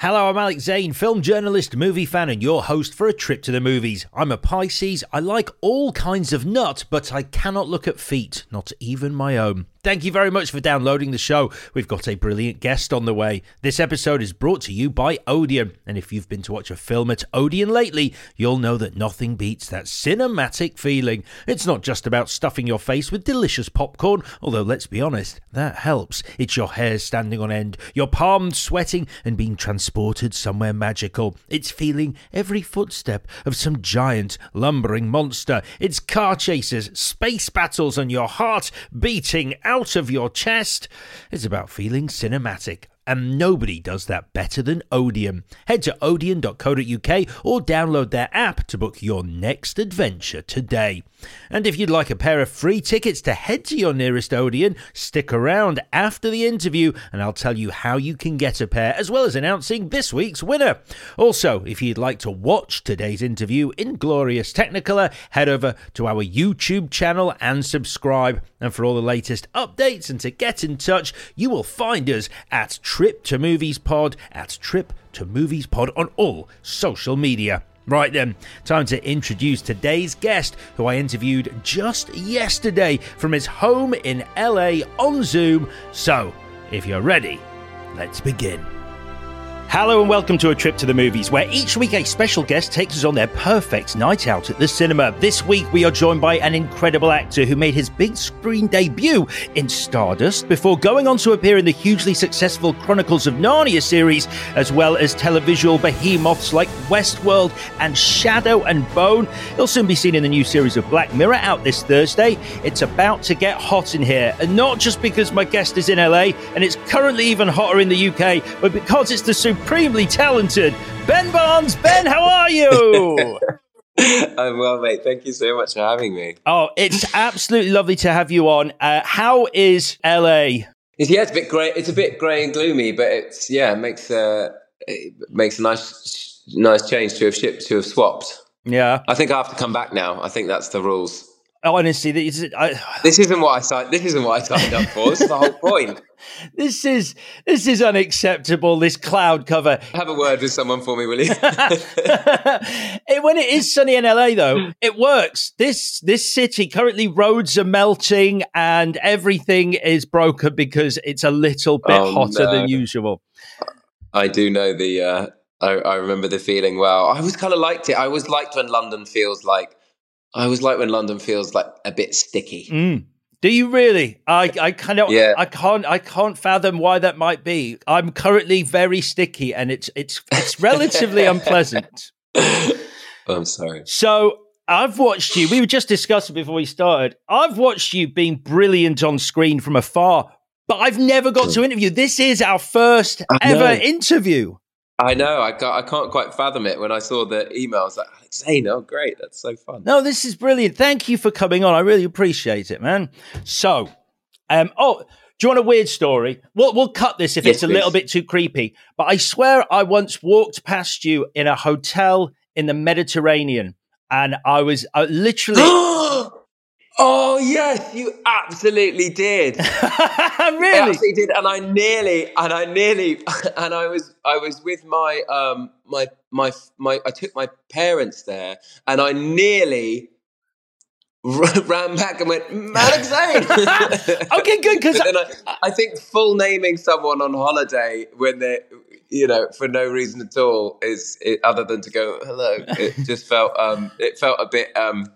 Hello, I'm Alex Zane, film journalist, movie fan, and your host for A Trip to the Movies. I'm a Pisces. I like all kinds of nut, but I cannot look at feet, not even my own. Thank you very much for downloading the show. We've got a brilliant guest on the way. This episode is brought to you by Odeon, and if you've been to watch a film at Odeon lately, you'll know that nothing beats that cinematic feeling. It's not just about stuffing your face with delicious popcorn, although let's be honest, that helps. It's your hair standing on end, your palms sweating, and being transported somewhere magical. It's feeling every footstep of some giant, lumbering monster. It's car chases, space battles, and your heart beating out out of your chest. It's about feeling cinematic and nobody does that better than Odeon. Head to odeon.co.uk or download their app to book your next adventure today. And if you'd like a pair of free tickets to head to your nearest Odeon, stick around after the interview and I'll tell you how you can get a pair, as well as announcing this week's winner. Also, if you'd like to watch today's interview in glorious Technicolor, head over to our YouTube channel and subscribe. And for all the latest updates and to get in touch, you will find us at Trip to Movies Pod at Trip to Movies Pod on all social media. Right then, time to introduce today's guest, who I interviewed just yesterday from his home in LA on Zoom. So, if you're ready, let's begin. Hello and welcome to a trip to the movies, where each week a special guest takes us on their perfect night out at the cinema. This week we are joined by an incredible actor who made his big screen debut in Stardust before going on to appear in the hugely successful Chronicles of Narnia series, as well as televisual behemoths like Westworld and Shadow and Bone. He'll soon be seen in the new series of Black Mirror out this Thursday. It's about to get hot in here, and not just because my guest is in LA and it's currently even hotter in the UK, but because it's the super supremely talented Ben Barnes. Ben, how are you? I'm well, mate. Thank you so much for having me. Oh, it's absolutely lovely to have you on. Uh, how is LA? It's, yeah, it's a bit grey. It's a bit grey and gloomy, but it's yeah, it makes uh, it makes a nice nice change to have shipped to have swapped. Yeah, I think I have to come back now. I think that's the rules. Honestly, this, is, I, this isn't what I signed. This isn't what I signed up for. This is the whole point. this is this is unacceptable. This cloud cover. Have a word with someone for me, will you? it, when it is sunny in LA, though, it works. This this city currently roads are melting and everything is broken because it's a little bit oh, hotter no. than usual. I do know the. Uh, I, I remember the feeling well. I always kind of liked it. I always liked when London feels like I always like when London feels like a bit sticky. Mm. Do you really? I I kind of yeah. I can't I can't fathom why that might be. I'm currently very sticky and it's it's it's relatively unpleasant. I'm sorry. So I've watched you. We were just discussing before we started. I've watched you being brilliant on screen from afar, but I've never got to interview. This is our first ever interview. I know. I can't, I can't quite fathom it. When I saw the email, I was like, Zane, oh, great. That's so fun. No, this is brilliant. Thank you for coming on. I really appreciate it, man. So, um, oh, do you want a weird story? We'll, we'll cut this if yes, it's a please. little bit too creepy. But I swear I once walked past you in a hotel in the Mediterranean and I was uh, literally. Oh yes, you absolutely did. really? I absolutely did, and I nearly, and I nearly, and I was, I was with my, um, my, my, my. I took my parents there, and I nearly ran back and went, Malik Zane. okay, good. Because I, I think full naming someone on holiday when they, you know, for no reason at all is it, other than to go hello. It just felt, um, it felt a bit. Um,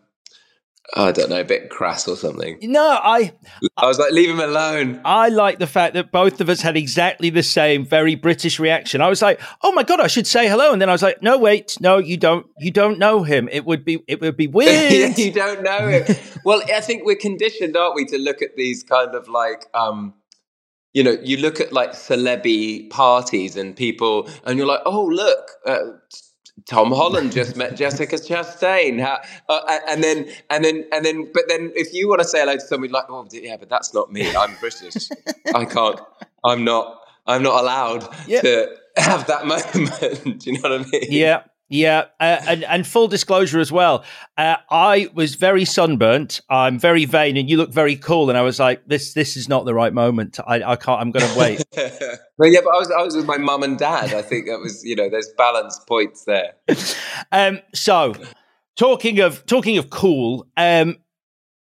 I don't know, a bit crass or something. No, I. I was like, leave him alone. I like the fact that both of us had exactly the same very British reaction. I was like, oh my god, I should say hello, and then I was like, no, wait, no, you don't, you don't know him. It would be, it would be weird. you don't know him. well, I think we're conditioned, aren't we, to look at these kind of like. um you know, you look at like celebrity parties and people, and you're like, oh, look, uh, Tom Holland just met Jessica Chastain, How, uh, and then and then and then, but then if you want to say hello to somebody like, oh yeah, but that's not me. I'm British. I can't. I'm not. I'm not allowed yeah. to have that moment. Do you know what I mean? Yeah. Yeah, uh, and, and full disclosure as well, uh, I was very sunburnt. I'm very vain, and you look very cool. And I was like, "This, this is not the right moment. I, I can't. I'm going to wait." well, yeah, but I was, I was with my mum and dad. I think that was, you know, there's balance points there. um, so, talking of talking of cool, um,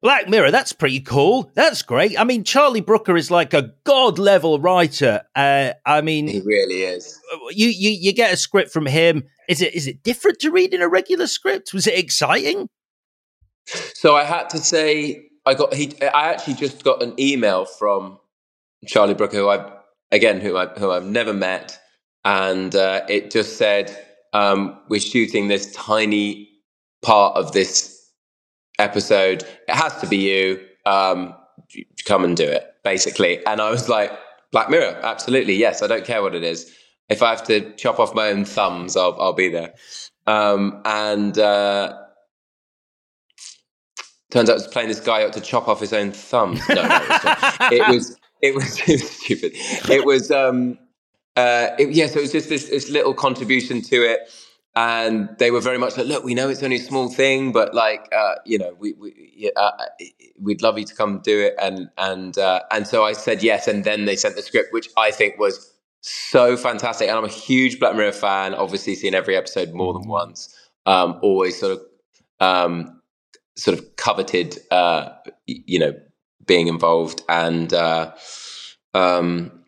Black Mirror, that's pretty cool. That's great. I mean, Charlie Brooker is like a god level writer. Uh, I mean, he really is. You, you you get a script from him. Is it is it different to reading a regular script? Was it exciting? So I had to say, I got he. I actually just got an email from Charlie Brooker, who I again who I who I've never met, and uh, it just said um, we're shooting this tiny part of this episode. It has to be you. Um, come and do it, basically. And I was like, Black Mirror, absolutely, yes. I don't care what it is. If I have to chop off my own thumbs, I'll I'll be there. Um, and uh, turns out I was playing this guy out to chop off his own thumbs. No, no it was it was, it was stupid. It was um, uh, it, yeah. So it was just this this little contribution to it and they were very much like, "Look, we know it's only a small thing, but like, uh, you know, we, we uh, we'd love you to come do it." And and uh, and so I said yes, and then they sent the script, which I think was so fantastic. And I'm a huge Black Mirror fan. Obviously, seen every episode more than mm-hmm. once. Um, always sort of um, sort of coveted, uh, you know, being involved and. Uh, um,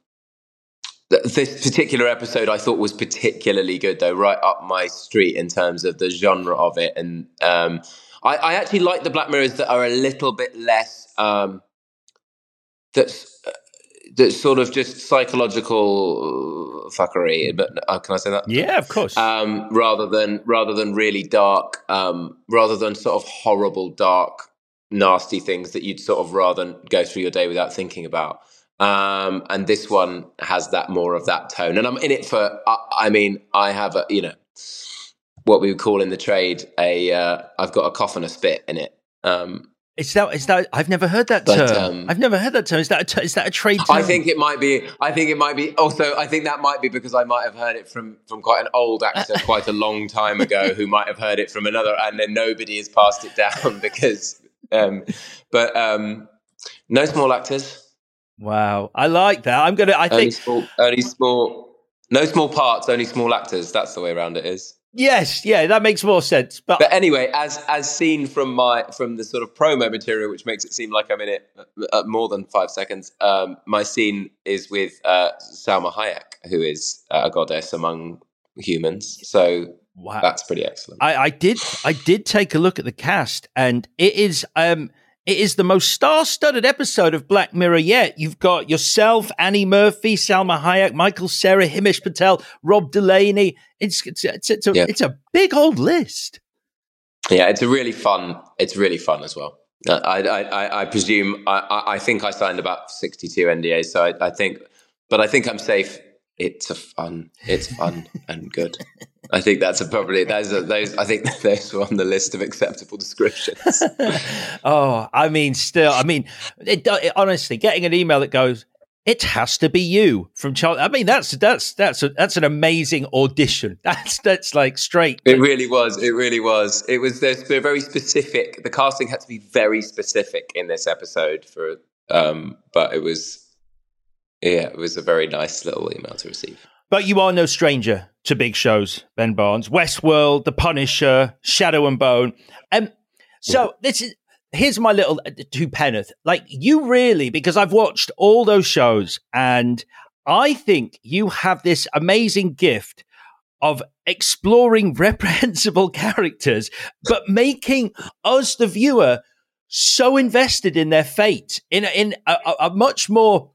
this particular episode I thought was particularly good, though, right up my street in terms of the genre of it. And um, I, I, actually like the Black Mirrors that are a little bit less um, that's uh, that's sort of just psychological fuckery. But uh, can I say that? Yeah, of course. Um, rather than rather than really dark, um, rather than sort of horrible, dark, nasty things that you'd sort of rather go through your day without thinking about. Um, and this one has that more of that tone. And I'm in it for, I, I mean, I have a, you know, what we would call in the trade a, uh, I've got a cough and a spit in it. Um, is that is that? I've never heard that but, term. Um, I've never heard that term. Is that a, is that a trade term? I think it might be. I think it might be. Also, I think that might be because I might have heard it from from quite an old actor, quite a long time ago, who might have heard it from another, and then nobody has passed it down because. Um, but um, no small actors. Wow, I like that. I'm gonna. I only think small, only small, no small parts, only small actors. That's the way around it is. Yes, yeah, that makes more sense. But but anyway, as as seen from my from the sort of promo material, which makes it seem like I'm in it at more than five seconds. Um, my scene is with uh, Salma Hayek, who is a goddess among humans. So wow. that's pretty excellent. I, I did I did take a look at the cast, and it is um it is the most star-studded episode of Black Mirror yet. You've got yourself, Annie Murphy, Salma Hayek, Michael Cera, Himesh Patel, Rob Delaney. It's it's it's, it's a, yeah. it's a big old list. Yeah, it's a really fun. It's really fun as well. Uh, I I, I presume I, I think I signed about sixty-two NDAs, so I, I think, but I think I'm safe it's a fun, it's fun and good. I think that's a probably those are those. I think those were on the list of acceptable descriptions. oh, I mean, still, I mean, it, it, honestly, getting an email that goes, "It has to be you" from Charlie. I mean, that's that's that's a, that's an amazing audition. That's that's like straight. It really was. It really was. It was. There's they're very specific. The casting had to be very specific in this episode for. Um, but it was yeah, it was a very nice little email to receive. But you are no stranger to big shows, Ben Barnes. Westworld, The Punisher, Shadow and Bone. Um, so this is here's my little uh, two penneth. Like you really, because I've watched all those shows, and I think you have this amazing gift of exploring reprehensible characters, but making us, the viewer, so invested in their fate in in a, a much more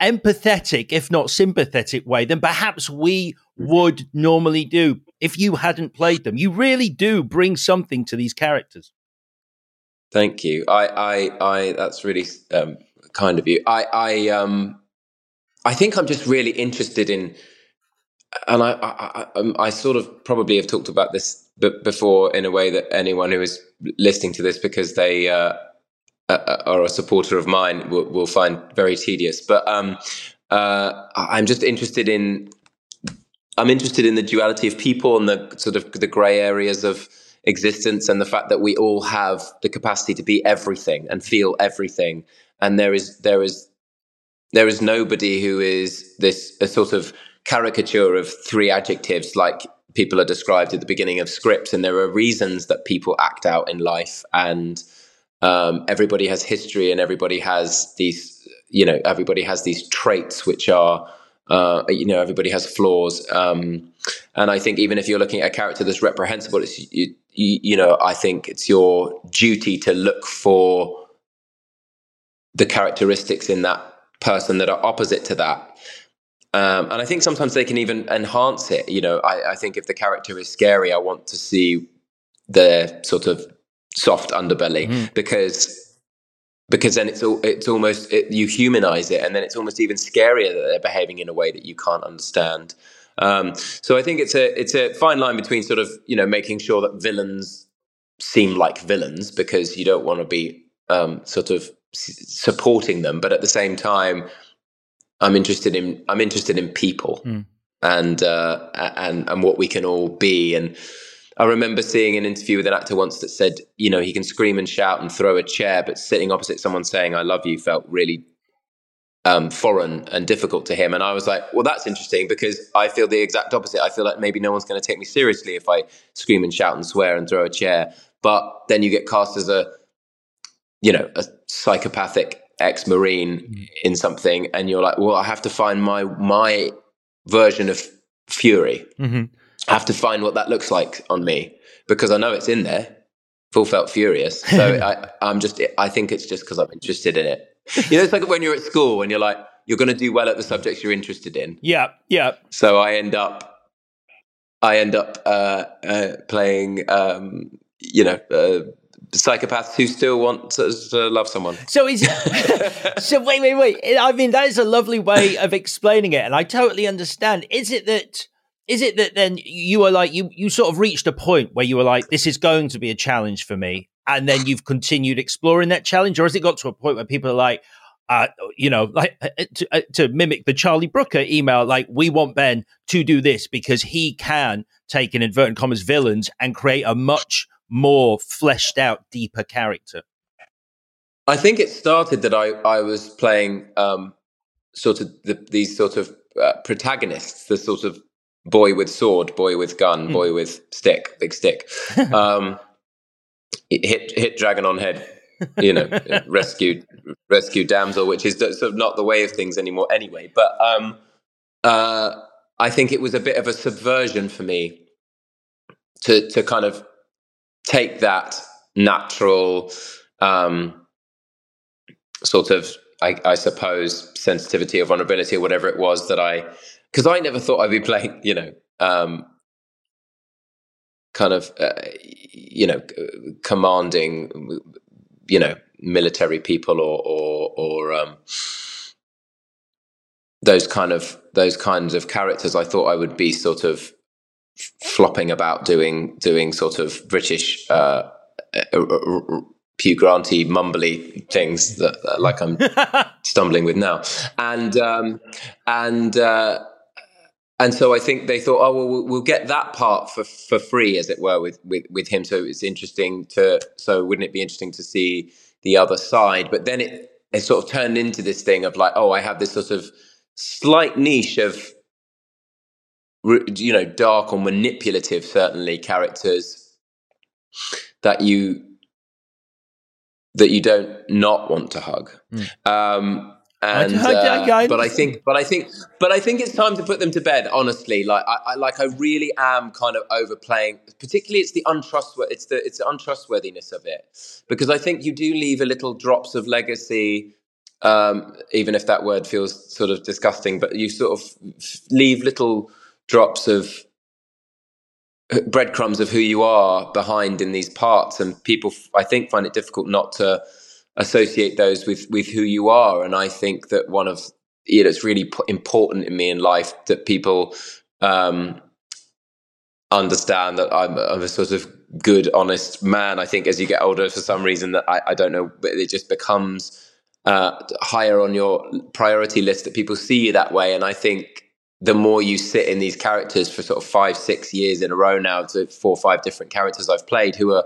empathetic, if not sympathetic way than perhaps we would normally do if you hadn't played them. You really do bring something to these characters. Thank you. I, I, I that's really um, kind of you. I, I, um, I think I'm just really interested in, and I, I, I, um, I sort of probably have talked about this before in a way that anyone who is listening to this because they uh, uh, or a supporter of mine will, will find very tedious. But um, uh, I'm just interested in I'm interested in the duality of people and the sort of the grey areas of existence and the fact that we all have the capacity to be everything and feel everything and there is there is there is nobody who is this a sort of caricature of three adjectives like people are described at the beginning of scripts and there are reasons that people act out in life and um, everybody has history and everybody has these you know everybody has these traits which are uh, you know everybody has flaws um, and i think even if you're looking at a character that's reprehensible it's you, you, you know i think it's your duty to look for the characteristics in that person that are opposite to that um, and I think sometimes they can even enhance it. You know, I, I, think if the character is scary, I want to see the sort of soft underbelly mm. because because then it's all, it's almost it, you humanize it, and then it's almost even scarier that they're behaving in a way that you can't understand. Um, so I think it's a it's a fine line between sort of you know making sure that villains seem like villains because you don't want to be um, sort of s- supporting them, but at the same time, I'm interested in I'm interested in people mm. and uh, and and what we can all be and I remember seeing an interview with an actor once that said, you know, he can scream and shout and throw a chair, but sitting opposite someone saying "I love you" felt really um, foreign and difficult to him. And I was like, well, that's interesting because I feel the exact opposite. I feel like maybe no one's going to take me seriously if I scream and shout and swear and throw a chair. But then you get cast as a, you know, a psychopathic ex-marine mm. in something, and you're like, well, I have to find my my version of fury. Mm-hmm. I have to find what that looks like on me because I know it's in there. Full felt furious. So I, I'm just, I think it's just because I'm interested in it. You know, it's like when you're at school and you're like, you're going to do well at the subjects you're interested in. Yeah, yeah. So I end up, I end up uh, uh, playing, um, you know, uh, psychopaths who still want to, to love someone. So is so wait, wait, wait. I mean, that is a lovely way of explaining it, and I totally understand. Is it that? Is it that then you were like you you sort of reached a point where you were like this is going to be a challenge for me and then you've continued exploring that challenge? Or has it got to a point where people are like uh, you know like uh, uh to, uh, to mimic the charlie brooker email like we want ben to do this because he can take in inverted commas villains and create a much more fleshed out deeper character i think it started that i i was playing um sort of the, these sort of uh, protagonists the sort of boy with sword, boy with gun, mm. boy with stick, big stick. Um, hit hit dragon on head, you know, rescue rescue damsel, which is sort of not the way of things anymore anyway. But um, uh, I think it was a bit of a subversion for me to to kind of take that natural um, sort of, I, I suppose, sensitivity or vulnerability or whatever it was that I because I never thought I'd be playing, you know, um, kind of, uh, you know, commanding, you know, military people or or, or um, those kind of those kinds of characters. I thought I would be sort of flopping about doing doing sort of British. Uh, uh Granty mumbly things that, uh, like I'm stumbling with now, and um, and uh, and so I think they thought, oh well, we'll get that part for for free, as it were, with with with him. So it's interesting to. So wouldn't it be interesting to see the other side? But then it it sort of turned into this thing of like, oh, I have this sort of slight niche of you know dark or manipulative, certainly characters that you that you don't not want to hug. Mm. Um, and uh, but I think, but I think, but I think it's time to put them to bed. Honestly, like I, I, like I really am kind of overplaying. Particularly, it's the untrustworthy. It's the it's the untrustworthiness of it because I think you do leave a little drops of legacy, um, even if that word feels sort of disgusting. But you sort of leave little drops of breadcrumbs of who you are behind in these parts, and people, I think, find it difficult not to associate those with with who you are. And I think that one of you know it's really important in me in life that people um, understand that I'm, I'm, a sort of good, honest man. I think as you get older, for some reason that I, I don't know, but it just becomes uh, higher on your priority list that people see you that way. And I think the more you sit in these characters for sort of five, six years in a row now, to four or five different characters I've played who are,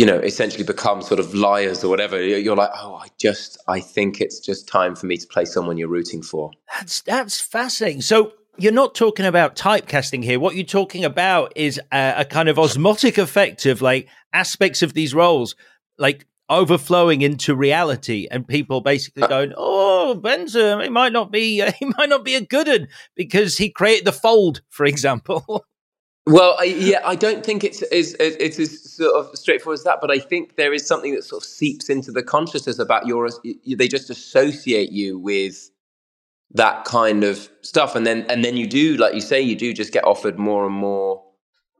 you know, essentially become sort of liars or whatever. You're like, oh, I just, I think it's just time for me to play someone you're rooting for. That's that's fascinating. So you're not talking about typecasting here. What you're talking about is a, a kind of osmotic effect of like aspects of these roles, like overflowing into reality, and people basically uh, going, "Oh, Benson, he might not be, he might not be a good one because he created the fold, for example." Well, I, yeah, I don't think it's as it's as sort of straightforward as that, but I think there is something that sort of seeps into the consciousness about your. They just associate you with that kind of stuff, and then and then you do, like you say, you do just get offered more and more,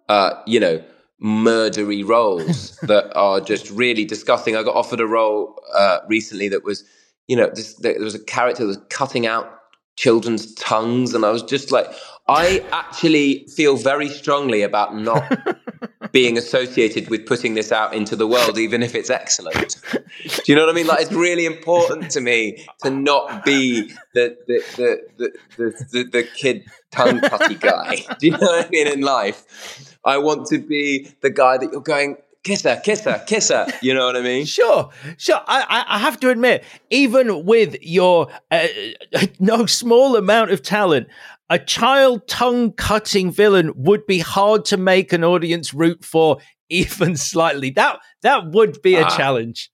uh, you know, murdery roles that are just really disgusting. I got offered a role uh, recently that was, you know, this, there was a character that was cutting out children's tongues, and I was just like, I actually feel very strongly about not being associated with putting this out into the world, even if it's excellent. Do you know what I mean? Like, it's really important to me to not be the the the the, the, the, the kid tongue putty guy. Do you know what I mean in life? I want to be the guy that you're going, kiss her, kiss her, kiss her. You know what I mean? Sure, sure. I, I have to admit, even with your uh, no small amount of talent, a child tongue cutting villain would be hard to make an audience root for, even slightly. That that would be a ah. challenge.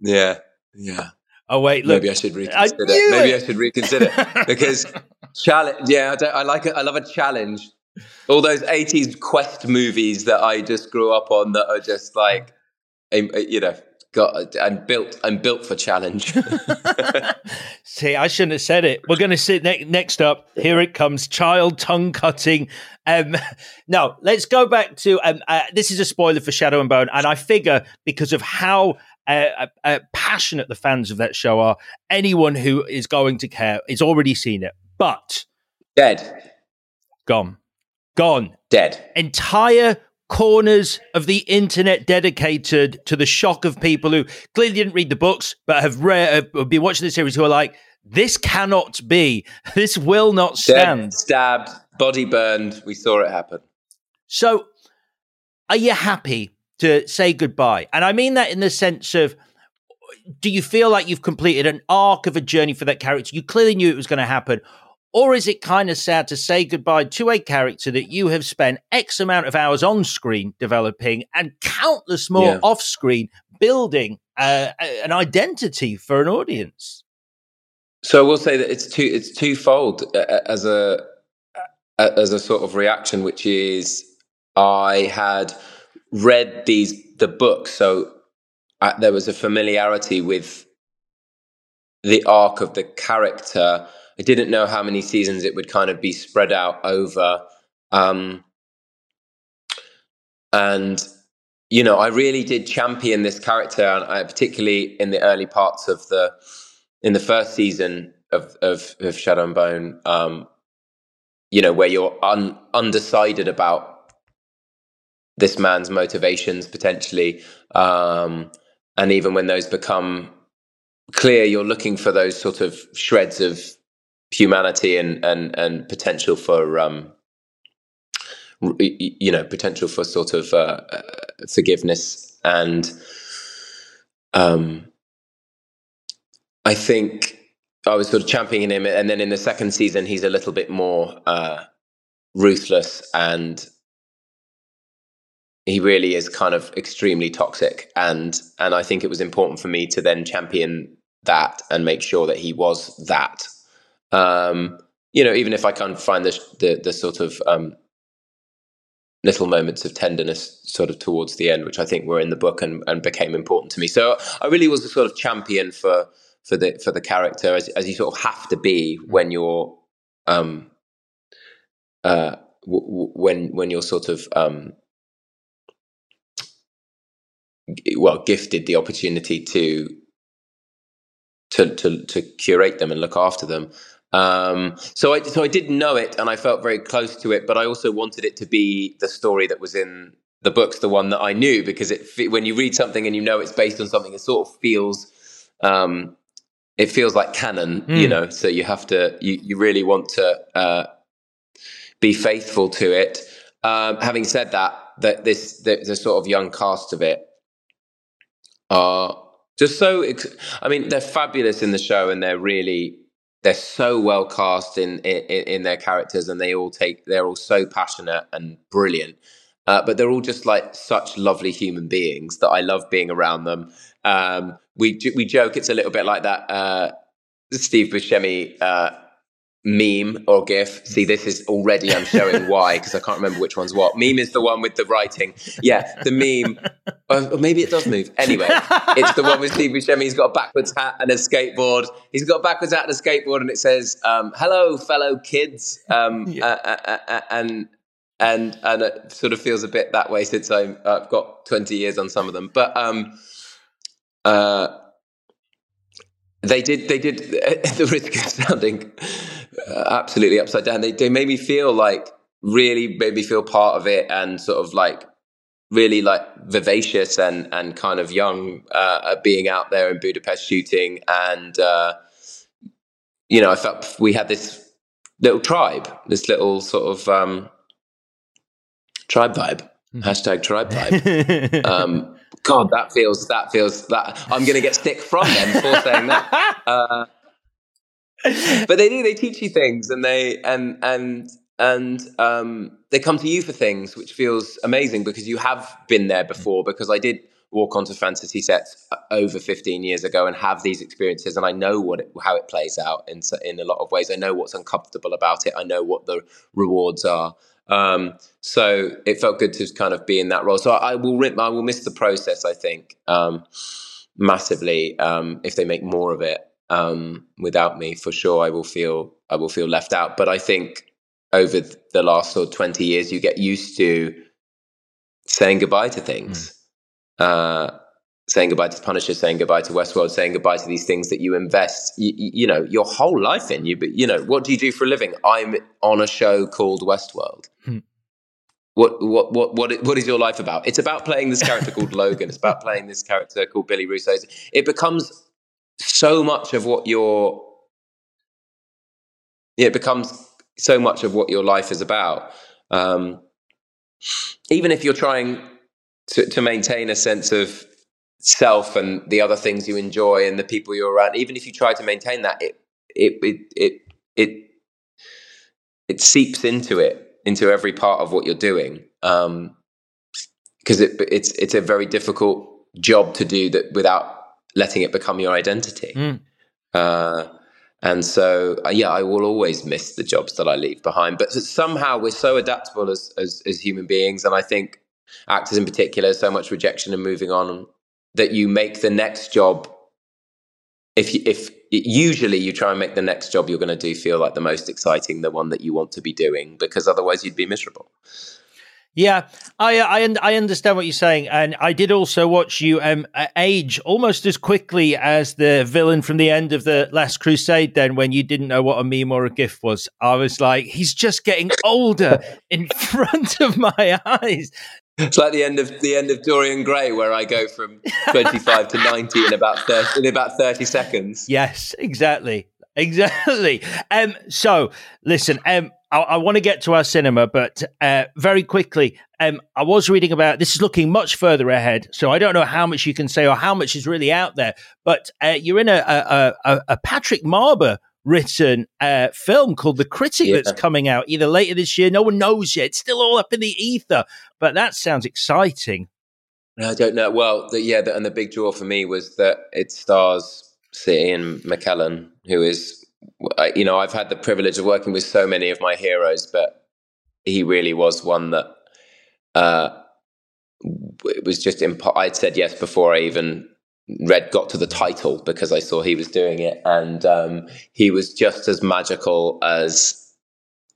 Yeah, yeah. Oh wait, look. Maybe I should reconsider. I Maybe I should reconsider because challenge. Yeah, I, I like it. I love a challenge all those 80s quest movies that I just grew up on that are just like, you know, got I'm built I'm built for challenge. See, I shouldn't have said it. We're going to sit ne- next up. Here it comes, child tongue cutting. Um, no, let's go back to um, uh, this is a spoiler for Shadow and Bone, and I figure because of how. Uh, uh, uh passionate the fans of that show are. Anyone who is going to care is already seen it, but dead, gone gone. Dead. Entire corners of the internet dedicated to the shock of people who clearly didn't read the books but have, re- have been watching the series who are like, this cannot be. This will not stand. Dead, stabbed, body burned. We saw it happen. So, are you happy to say goodbye? And I mean that in the sense of do you feel like you've completed an arc of a journey for that character? You clearly knew it was going to happen. Or is it kind of sad to say goodbye to a character that you have spent X amount of hours on screen developing and countless more yeah. off screen building uh, an identity for an audience? So I will say that it's two it's twofold uh, uh, as a uh, as a sort of reaction, which is I had read these the book, so I, there was a familiarity with the arc of the character I didn't know how many seasons it would kind of be spread out over. Um, and you know, I really did champion this character, and I, particularly in the early parts of the in the first season of of, of Shadow and Bone. Um, you know, where you're un, undecided about this man's motivations potentially, um, and even when those become clear, you're looking for those sort of shreds of humanity and and and potential for um, you know potential for sort of uh, uh, forgiveness. And um, I think I was sort of championing him, and then in the second season he's a little bit more uh, ruthless and he really is kind of extremely toxic. And and I think it was important for me to then champion that and make sure that he was that um, you know, even if I can't find the the, the sort of um, little moments of tenderness sort of towards the end, which I think were in the book and, and became important to me. So I really was a sort of champion for for the for the character as as you sort of have to be when you're um uh w- w- when when you're sort of um well gifted the opportunity to to to to curate them and look after them um, so I so I did know it, and I felt very close to it. But I also wanted it to be the story that was in the books, the one that I knew, because it when you read something and you know it's based on something, it sort of feels um, it feels like canon, mm. you know. So you have to, you you really want to uh, be faithful to it. Um, having said that, that this the, the, sort of young cast of it are just so. I mean, they're fabulous in the show, and they're really they're so well cast in, in, in their characters, and they all take they're all so passionate and brilliant. Uh, but they're all just like such lovely human beings that I love being around them. Um, we we joke it's a little bit like that uh, Steve Buscemi uh, meme or gif. See, this is already I'm showing why because I can't remember which one's what. Meme is the one with the writing. Yeah, the meme. Or, maybe it does move. Anyway, it's the one with Steve Buscemi. He's got a backwards hat and a skateboard. He's got a backwards hat and a skateboard, and it says, um, "Hello, fellow kids." Um, yeah. uh, uh, uh, and and and it sort of feels a bit that way since i have got 20 years on some of them. But um, uh, they did they did the risk of sounding uh, absolutely upside down. They they made me feel like really made me feel part of it and sort of like really like vivacious and and kind of young uh, being out there in Budapest shooting and uh, you know I felt we had this little tribe this little sort of um, tribe vibe mm-hmm. hashtag tribe vibe um, God that feels that feels that I'm going to get stick from them for saying that. Uh, but they do they teach you things and they and and and um, they come to you for things which feels amazing because you have been there before. Because i did walk onto fantasy sets uh, over 15 years ago and have these experiences and i know what it, how it plays out in, in a lot of ways. I know what's uncomfortable about it. I know what the rewards are um, so it felt good to kind of be in that role so i, I will i will miss the process i think um, massively um, if they make more of it um, without me for sure i will feel i will feel left out but i think over the last sort of 20 years, you get used to saying goodbye to things. Mm. Uh, saying goodbye to Punisher, saying goodbye to Westworld, saying goodbye to these things that you invest, you, you, know, your whole life in. You, you know, what do you do for a living? I'm on a show called Westworld. Hmm. What, what, what, what, what is your life about? It's about playing this character called Logan. It's about playing this character called Billy Russo. It becomes so much of what you're. It becomes so much of what your life is about. Um, even if you're trying to, to maintain a sense of self and the other things you enjoy and the people you're around, even if you try to maintain that, it it it it it, it seeps into it into every part of what you're doing because um, it, it's it's a very difficult job to do that without letting it become your identity. Mm. Uh, and so, uh, yeah, I will always miss the jobs that I leave behind. But somehow we're so adaptable as, as, as human beings. And I think actors in particular, so much rejection and moving on that you make the next job. If if usually you try and make the next job you're going to do feel like the most exciting, the one that you want to be doing, because otherwise you'd be miserable. Yeah, I, I I understand what you're saying, and I did also watch you um, age almost as quickly as the villain from the end of the Last Crusade. Then, when you didn't know what a meme or a gif was, I was like, he's just getting older in front of my eyes. It's like the end of the end of Dorian Gray, where I go from 25 to 90 in about 30, in about 30 seconds. Yes, exactly, exactly. Um, so listen, um, I, I want to get to our cinema, but uh, very quickly, um, I was reading about this is looking much further ahead, so I don't know how much you can say or how much is really out there. But uh, you're in a, a, a, a Patrick Marber written uh, film called The Critic yeah. that's coming out either later this year. No one knows yet. It's still all up in the ether, but that sounds exciting. I don't know. Well, the, yeah, the, and the big draw for me was that it stars Ian McKellen, who is you know, I've had the privilege of working with so many of my heroes, but he really was one that uh, it was just. Imp- I'd said yes before I even read got to the title because I saw he was doing it, and um, he was just as magical as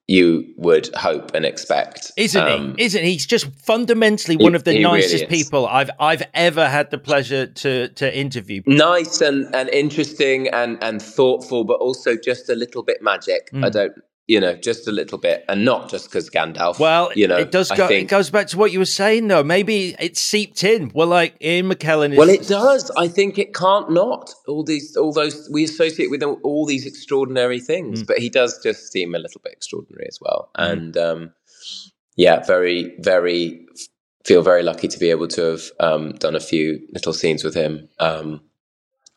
you would hope and expect. Isn't um, he? Isn't he? He's just fundamentally one he, of the nicest really people I've I've ever had the pleasure to to interview. Nice and, and interesting and and thoughtful, but also just a little bit magic. Mm. I don't you know, just a little bit, and not just because Gandalf. Well, you know, it does go. Think, it goes back to what you were saying, though. Maybe it seeped in. Well, like Ian McKellen. Is, well, it does. I think it can't not. All these, all those, we associate with all these extraordinary things, mm. but he does just seem a little bit extraordinary as well. Mm. And um, yeah, very, very feel very lucky to be able to have um, done a few little scenes with him. Um,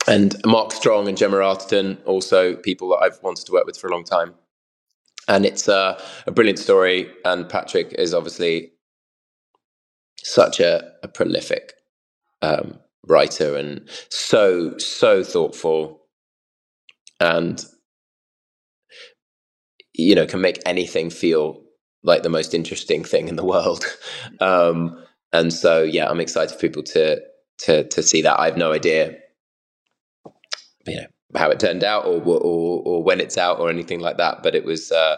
and Mark Strong and Gemma Arterton, also people that I've wanted to work with for a long time. And it's uh, a brilliant story. And Patrick is obviously such a, a prolific um, writer and so, so thoughtful and, you know, can make anything feel like the most interesting thing in the world. Um, and so, yeah, I'm excited for people to to to see that. I have no idea, you know, how it turned out or or, or when it's out or anything like that. But it was, uh,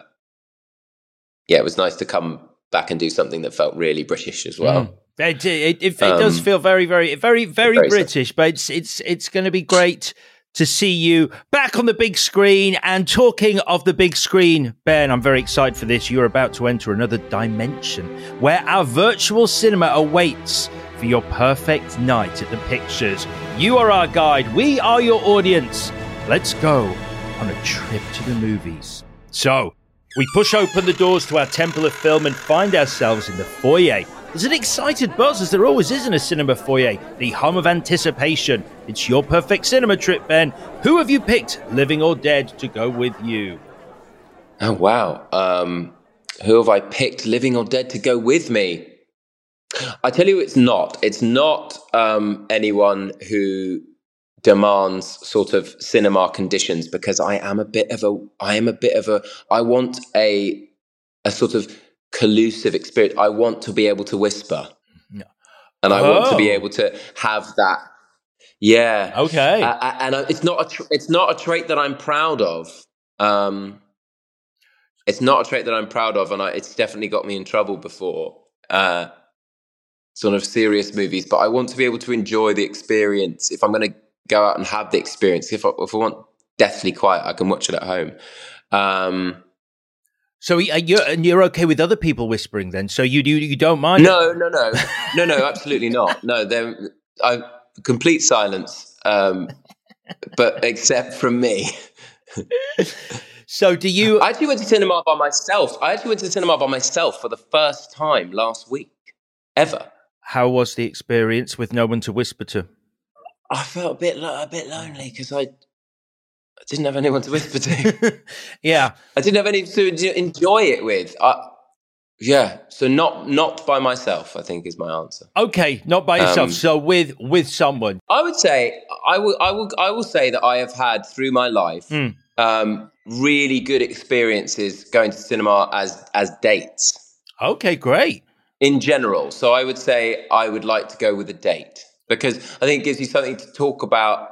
yeah, it was nice to come back and do something that felt really British as well. Mm. It, it, it, it um, does feel very, very, very, very, very British, but it's it's it's going to be great to see you back on the big screen. And talking of the big screen, Ben, I'm very excited for this. You're about to enter another dimension where our virtual cinema awaits for your perfect night at the pictures. You are our guide, we are your audience. Let's go on a trip to the movies. So, we push open the doors to our Temple of Film and find ourselves in the foyer there's an excited buzz, as there always is in a cinema foyer, the hum of anticipation. It's your perfect cinema trip, Ben. Who have you picked, living or dead, to go with you? Oh, wow. Um, who have I picked, living or dead, to go with me? I tell you, it's not. It's not um, anyone who demands sort of cinema conditions because I am a bit of a. I am a bit of a. I want a a sort of collusive experience. I want to be able to whisper. Yeah. And I oh. want to be oh. able to have that. Yeah. Okay. Uh, and it's not a tra- it's not a trait that I'm proud of. Um, it's not a trait that I'm proud of, and I, it's definitely got me in trouble before. Uh, sort of serious movies, but I want to be able to enjoy the experience. If I'm going to go out and have the experience, if I, if I want deathly quiet, I can watch it at home. Um, so you're and you're okay with other people whispering then? So you do you don't mind? No, no, no, no, no, absolutely not. No, they're I, complete silence, um, but except from me. so do you? I actually went to cinema by myself. I actually went to cinema by myself for the first time last week ever. How was the experience with no one to whisper to? I felt a bit a bit lonely because I I didn't have anyone to whisper to. yeah, I didn't have any to enjoy it with. I, yeah, so not not by myself. I think is my answer. Okay, not by yourself. Um, so with with someone. I would say I will I will I will say that I have had through my life mm. um, really good experiences going to cinema as as dates. Okay, great. In general, so I would say I would like to go with a date because I think it gives you something to talk about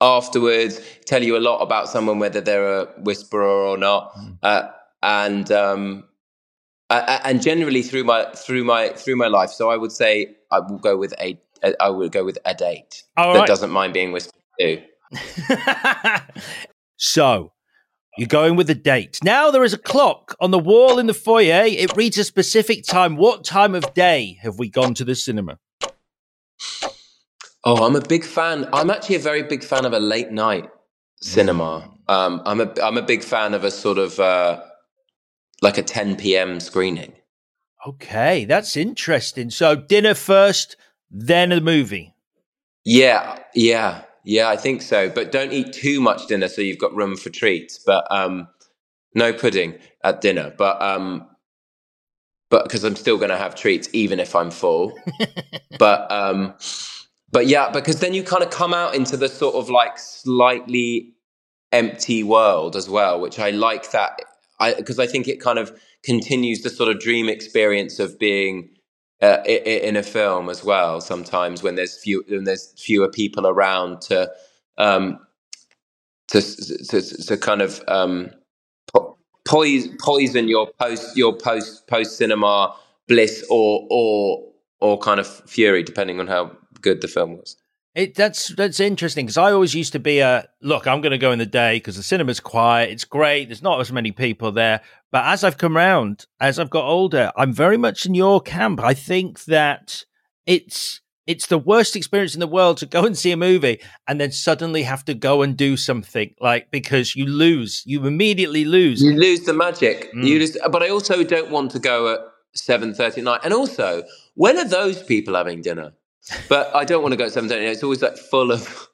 afterwards, tell you a lot about someone, whether they're a whisperer or not. Mm. Uh, and um, uh, and generally through my through my through my life, so I would say I will go with a I will go with a date All that right. doesn't mind being whispered to. so you're going with a date. Now there is a clock on the wall in the foyer. It reads a specific time. What time of day have we gone to the cinema? Oh, I'm a big fan. I'm actually a very big fan of a late night cinema. Mm. Um, I'm a I'm a big fan of a sort of uh, like a 10 p.m. screening. Okay, that's interesting. So dinner first, then a movie. Yeah, yeah, yeah. I think so. But don't eat too much dinner, so you've got room for treats. But um, no pudding at dinner. But um, but because I'm still going to have treats even if I'm full. but um but yeah, because then you kind of come out into the sort of like slightly empty world as well, which I like that. Because I think it kind of continues the sort of dream experience of being uh, in a film as well. Sometimes when there's few when there's fewer people around to um, to, to to kind of um, poison poison your post your post post cinema bliss or or or kind of fury, depending on how good the film was. It that's that's interesting because I always used to be a look. I'm going to go in the day because the cinema's quiet. It's great. There's not as many people there. But as I've come around, as I've got older, I'm very much in your camp. I think that it's it's the worst experience in the world to go and see a movie and then suddenly have to go and do something like because you lose. You immediately lose. You lose the magic. Mm. You lose. But I also don't want to go at seven thirty night. And also, when are those people having dinner? But I don't want to go at seven thirty. It's always like full of,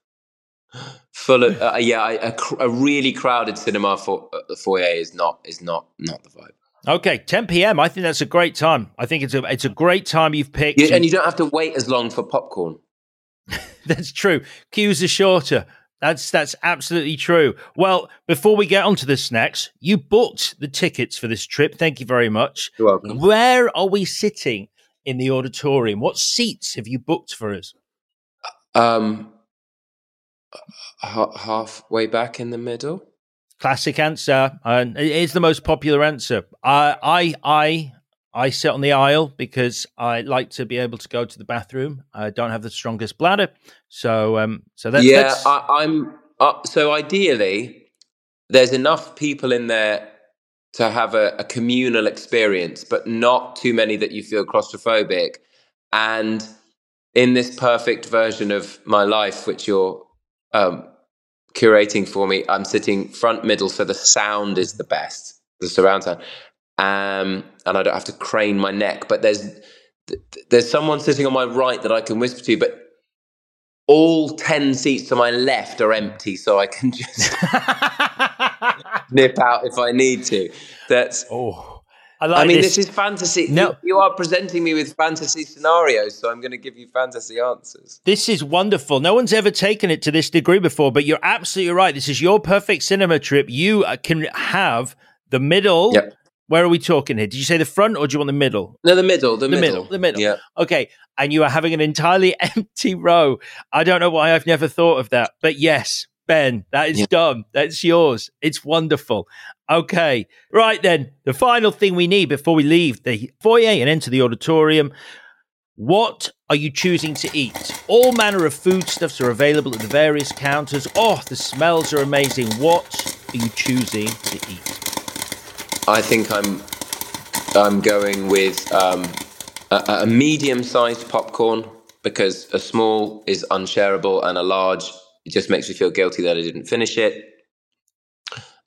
full of. Uh, yeah, a, a, really crowded cinema for the foyer is not is not not the vibe. Okay, 10 p.m. I think that's a great time. I think it's a it's a great time you've picked, yeah, and you don't have to wait as long for popcorn. that's true. Queues are shorter. That's that's absolutely true. Well, before we get on to the snacks, you booked the tickets for this trip. Thank you very much. You're welcome. Where are we sitting in the auditorium? What seats have you booked for us? Um, h- halfway back in the middle. Classic answer, and it is the most popular answer. I, I, I, I sit on the aisle because I like to be able to go to the bathroom. I don't have the strongest bladder, so um, so that's yeah. That's... I, am uh, so ideally, there's enough people in there to have a, a communal experience, but not too many that you feel claustrophobic. And in this perfect version of my life, which you're um, curating for me, I'm sitting front middle, so the sound is the best, the surround sound, um, and I don't have to crane my neck. But there's there's someone sitting on my right that I can whisper to, but all 10 seats to my left are empty so i can just nip out if i need to that's oh I, like I mean, this. this. is fantasy. No. You, you, are presenting me with fantasy scenarios, so I'm going to give you fantasy answers. This is wonderful. No one's ever taken it to this degree before, but you're absolutely right. This is your perfect cinema trip. You uh, can have the middle yep. Where are we talking here? Did you say the front or do you want the middle? No, the middle. The, the middle. middle. The middle. Yeah. Okay. And you are having an entirely empty row. I don't know why I've never thought of that, but yes, Ben, that is yeah. done. That's yours. It's wonderful. Okay. Right then, the final thing we need before we leave the foyer and enter the auditorium. What are you choosing to eat? All manner of foodstuffs are available at the various counters. Oh, the smells are amazing. What are you choosing to eat? I think I'm I'm going with um, a, a medium-sized popcorn because a small is unshareable and a large it just makes me feel guilty that I didn't finish it.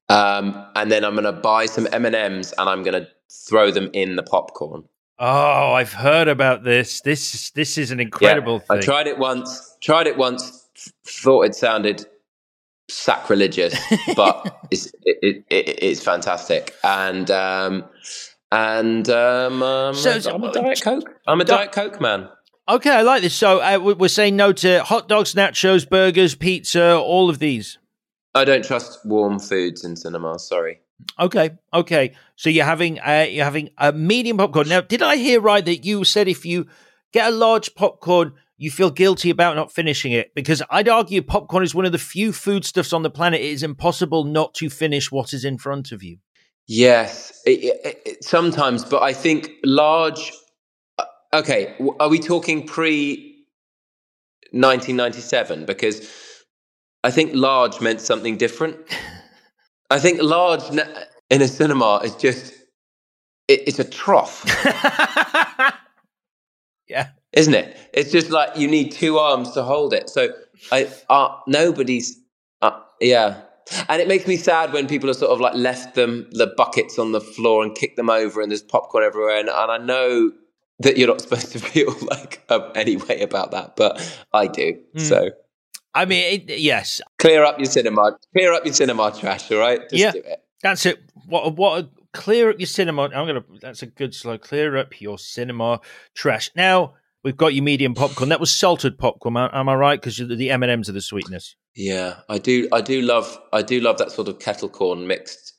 Um, and then I'm going to buy some M and M's and I'm going to throw them in the popcorn. Oh, I've heard about this. This this is an incredible yeah, I tried it once. Tried it once. Thought it sounded sacrilegious, but it's it, it, it's fantastic. And um, and um, um so, I'm a diet coke. I'm a diet coke man. Okay, I like this. So uh, we're saying no to hot dogs, nachos, burgers, pizza, all of these. I don't trust warm foods in cinema. Sorry. Okay, okay. So you're having uh, you're having a medium popcorn. Now, did I hear right that you said if you get a large popcorn, you feel guilty about not finishing it because I'd argue popcorn is one of the few foodstuffs on the planet it is impossible not to finish what is in front of you. Yes, it, it, it, sometimes, but I think large. Okay, are we talking pre 1997? Because I think large meant something different. I think large in a cinema is just it's a trough. yeah isn't it? It's just like you need two arms to hold it. So I, uh, nobody's, uh, yeah. And it makes me sad when people have sort of like left them the buckets on the floor and kicked them over, and there's popcorn everywhere. And, and I know that you're not supposed to feel like um, any way about that, but I do. Mm. So. I mean, it, yes. Clear up your cinema. Clear up your cinema trash. All right. Just yeah, it. That's it. What? What? Clear up your cinema. I'm gonna. That's a good slow. Clear up your cinema trash. Now, We've got your medium popcorn. That was salted popcorn. Am I right? Because the M and M's are the sweetness. Yeah, I do. I do love. I do love that sort of kettle corn mixed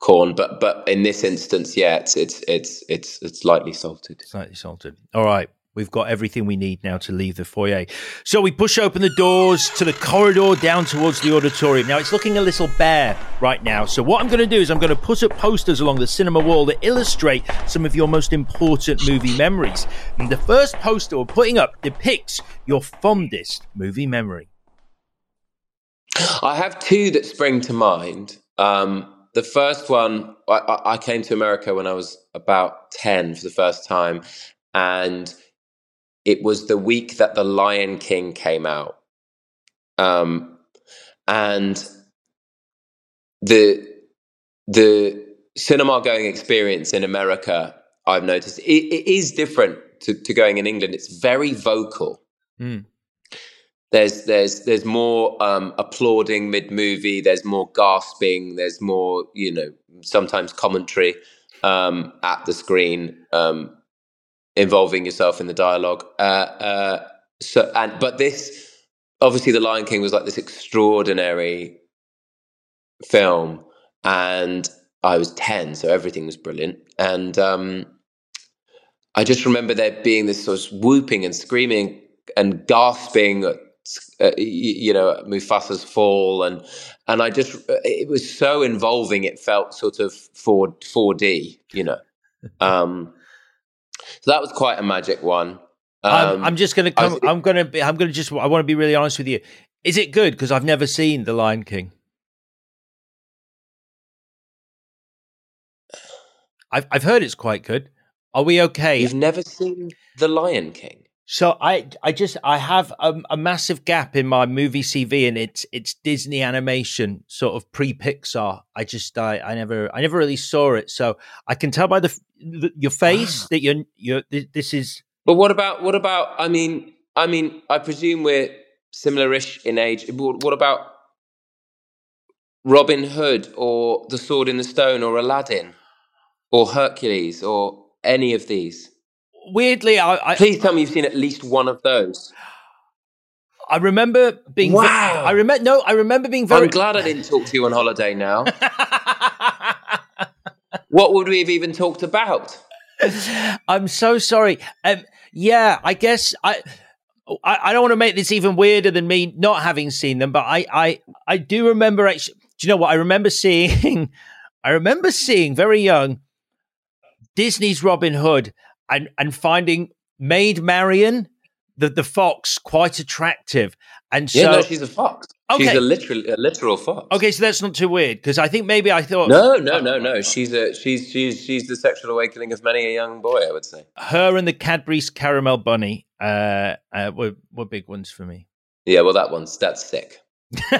corn, but but in this instance, yeah, it's it's it's it's it's lightly salted. Slightly salted. All right. We've got everything we need now to leave the foyer. So we push open the doors to the corridor down towards the auditorium. Now it's looking a little bare right now. So what I'm going to do is I'm going to put up posters along the cinema wall that illustrate some of your most important movie memories. And the first poster we're putting up depicts your fondest movie memory. I have two that spring to mind. Um, the first one, I, I, came to America when I was about 10 for the first time. And it was the week that The Lion King came out. Um, and the the cinema going experience in America, I've noticed, it, it is different to, to, going in England. It's very vocal. Mm. There's there's there's more um, applauding mid movie. There's more gasping. There's more you know sometimes commentary um, at the screen. Um, involving yourself in the dialogue. Uh, uh, so, and but this obviously, The Lion King was like this extraordinary film, and I was ten, so everything was brilliant. And um, I just remember there being this sort of whooping and screaming and gasping. Uh, you know, Mufasa's fall, and and I just it was so involving. It felt sort of four four D, you know. Um, so that was quite a magic one. Um, I'm, I'm, just gonna come. Was, I'm gonna. Be, I'm gonna just. I want to be really honest with you. Is it good? Because I've never seen The Lion King. I've I've heard it's quite good. Are we okay? You've never seen The Lion King? So I I just I have a, a, massive gap in my movie CV and it's it's Disney animation sort of pre Pixar. I just I, I never I never really saw it. So I can tell by the, the your face ah. that you're you're this is. But what about what about? I mean I mean I presume we're similar-ish in age. What about Robin Hood or The Sword in the Stone or Aladdin or Hercules or any of these? Weirdly, I, I, please tell me you've seen at least one of those. I remember being. Wow. I remember. No, I remember being very. I'm glad I didn't talk to you on holiday. Now, what would we have even talked about? I'm so sorry. Um, yeah, I guess I, I. I don't want to make this even weirder than me not having seen them, but I. I. I do remember. Actually, do you know what? I remember seeing. I remember seeing very young Disney's Robin Hood and and finding Maid Marian, the the fox, quite attractive. And so, yeah, no, she's a fox. Okay. She's a literal, a literal fox. Okay, so that's not too weird because I think maybe I thought no, no, no, no. She's a she's she's she's the sexual awakening of many a young boy. I would say her and the Cadbury's caramel bunny uh, uh, were were big ones for me. Yeah, well, that one's that's sick.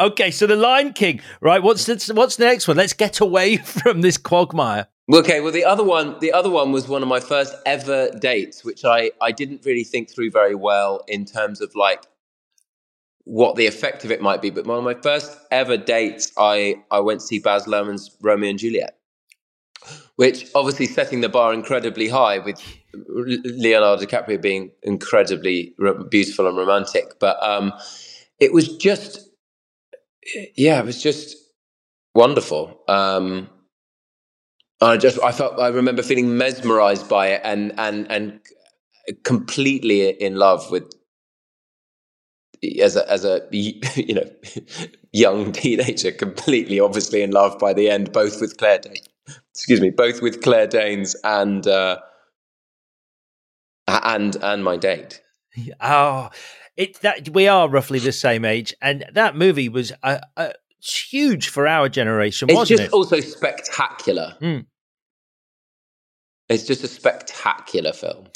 okay, so the Lion King, right? What's the, what's the next one? Let's get away from this quagmire. Okay, well the other one, the other one was one of my first ever dates, which I I didn't really think through very well in terms of like what the effect of it might be. But one of my first ever dates, I I went to see Baz Luhrmann's Romeo and Juliet, which obviously setting the bar incredibly high with Leonardo DiCaprio being incredibly beautiful and romantic. But um, it was just, yeah, it was just wonderful. Um, I just I felt I remember feeling mesmerized by it and and and completely in love with as a as a you know young teenager completely obviously in love by the end both with Claire Danes excuse me both with Claire Danes and uh and and my date. Oh it that we are roughly the same age and that movie was a, a huge for our generation it's wasn't just also spectacular. Mm. It's just a spectacular film.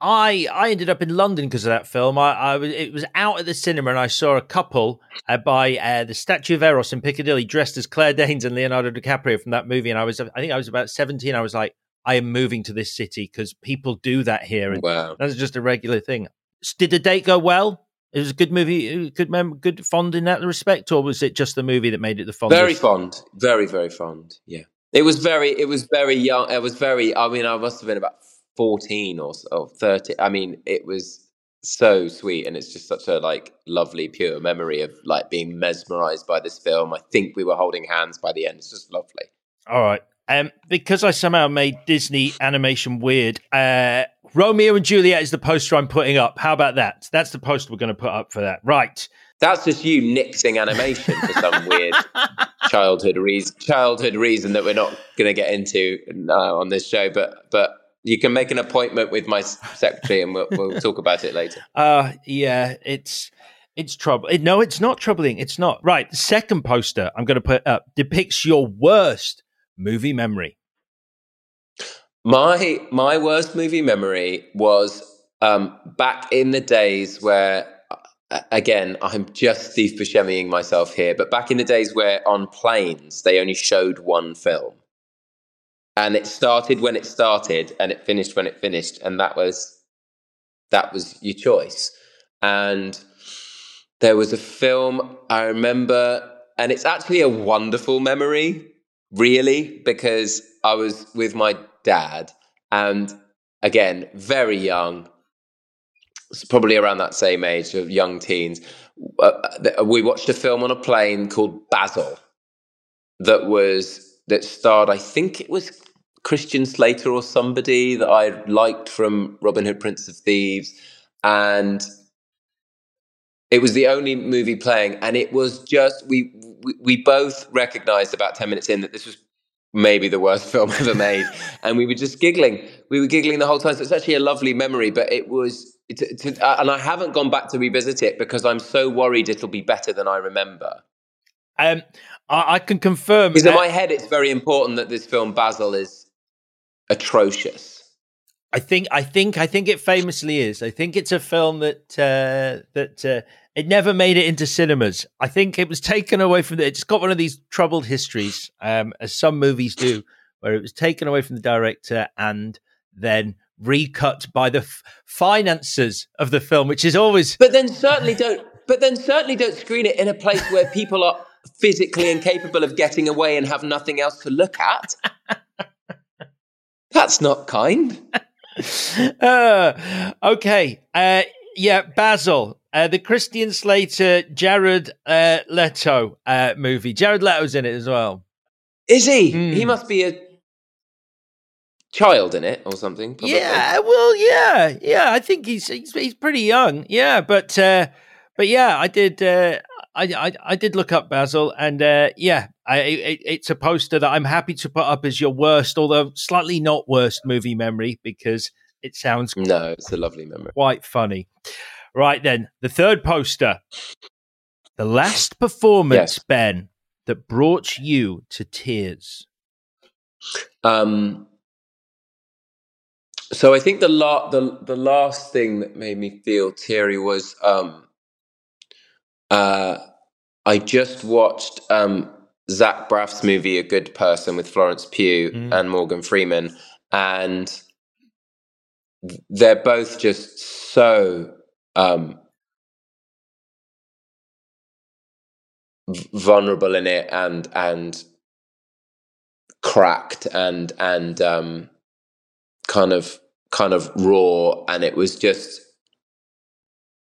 I I ended up in London because of that film. I, I was it was out at the cinema and I saw a couple uh, by uh, the Statue of Eros in Piccadilly dressed as Claire Danes and Leonardo DiCaprio from that movie. And I was I think I was about seventeen. I was like, I am moving to this city because people do that here, and wow. that's just a regular thing. Did the date go well? It was a good movie, good mem- good fond in that respect, or was it just the movie that made it the fond? Very fond, very very fond. Yeah. It was very, it was very young. It was very, I mean, I must have been about 14 or, or 30. I mean, it was so sweet. And it's just such a like lovely, pure memory of like being mesmerized by this film. I think we were holding hands by the end. It's just lovely. All right. Um, because I somehow made Disney animation weird. Uh, Romeo and Juliet is the poster I'm putting up. How about that? That's the poster we're going to put up for that. Right. That's just you nixing animation for some weird childhood reason. Childhood reason that we're not going to get into uh, on this show, but but you can make an appointment with my secretary, and we'll, we'll talk about it later. Uh yeah, it's it's trouble. No, it's not troubling. It's not right. The second poster I'm going to put up depicts your worst movie memory. My my worst movie memory was um, back in the days where again, I'm just Steve Buscemiing myself here, but back in the days where on planes they only showed one film. And it started when it started and it finished when it finished, and that was that was your choice. And there was a film I remember, and it's actually a wonderful memory, really, because I was with my dad, and again, very young, probably around that same age of young teens. Uh, we watched a film on a plane called Basil that was that starred, I think it was Christian Slater or somebody that I liked from Robin Hood, Prince of Thieves, and it was the only movie playing, and it was just we we, both recognized about ten minutes in that this was maybe the worst film ever made, and we were just giggling. We were giggling the whole time. So it's actually a lovely memory, but it was uh, and I haven't gone back to revisit it because I'm so worried it'll be better than I remember. Um, I, I can confirm because in my head it's very important that this film Basil is atrocious. I think I think I think it famously is. I think it's a film that uh, that uh, it never made it into cinemas. I think it was taken away from the. It's got one of these troubled histories, um, as some movies do, where it was taken away from the director and then recut by the f- finances of the film, which is always. But then certainly don't. But then certainly don't screen it in a place where people are physically incapable of getting away and have nothing else to look at. That's not kind. uh, okay. Uh, yeah, Basil, uh, the Christian Slater, Jared uh, Leto uh, movie. Jared Leto's in it as well. Is he? Mm. He must be a child in it or something. Probably. Yeah, well, yeah, yeah. I think he's he's, he's pretty young. Yeah, but uh, but yeah, I did. Uh, I, I, I did look up Basil, and uh, yeah, I, it, it's a poster that I'm happy to put up as your worst, although slightly not worst movie memory because it sounds no, it's a lovely memory, quite funny. Right then, the third poster, the last performance, yes. Ben, that brought you to tears. Um, so I think the la- the the last thing that made me feel teary was um, uh, I just watched um, Zach Braff's movie A Good Person with Florence Pugh mm. and Morgan Freeman, and they're both just so um, vulnerable in it and and cracked and and um, kind of kind of raw and it was just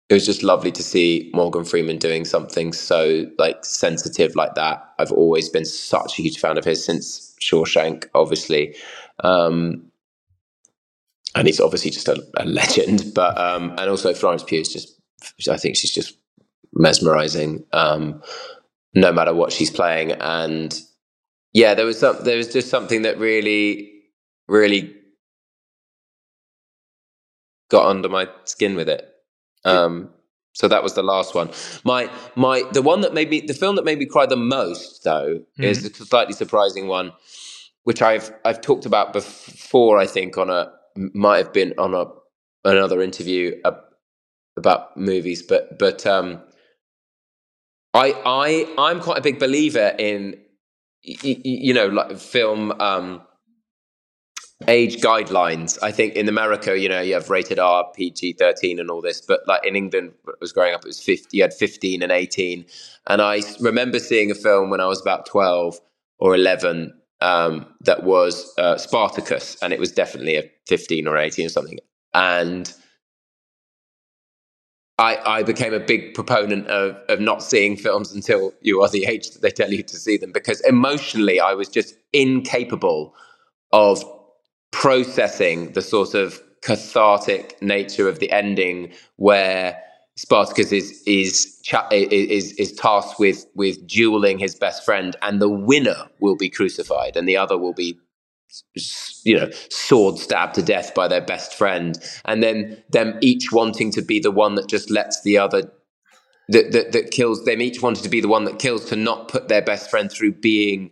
it was just lovely to see Morgan Freeman doing something so like sensitive like that. I've always been such a huge fan of his since Shawshank, obviously. Um, and he's obviously just a, a legend, but um, and also Florence Pugh is just I think she's just mesmerizing, um, no matter what she's playing. And yeah, there was some there was just something that really, really got under my skin with it. Um, so that was the last one. My my the one that made me the film that made me cry the most though mm. is a slightly surprising one, which I've I've talked about before. I think on a might have been on a another interview about movies, but but um, I I I'm quite a big believer in you know like film um age guidelines. I think in America, you know, you have rated R, PG 13 and all this, but like in England, I was growing up, it was 50, you had 15 and 18. And I remember seeing a film when I was about 12 or 11 um, that was uh, Spartacus, and it was definitely a 15 or 18 or something. And I, I became a big proponent of, of not seeing films until you are the age that they tell you to see them because emotionally I was just incapable of processing the sort of cathartic nature of the ending where Spartacus is is is is tasked with with dueling his best friend and the winner will be crucified and the other will be you know, sword stabbed to death by their best friend, and then them each wanting to be the one that just lets the other that that, that kills them each wanted to be the one that kills to not put their best friend through being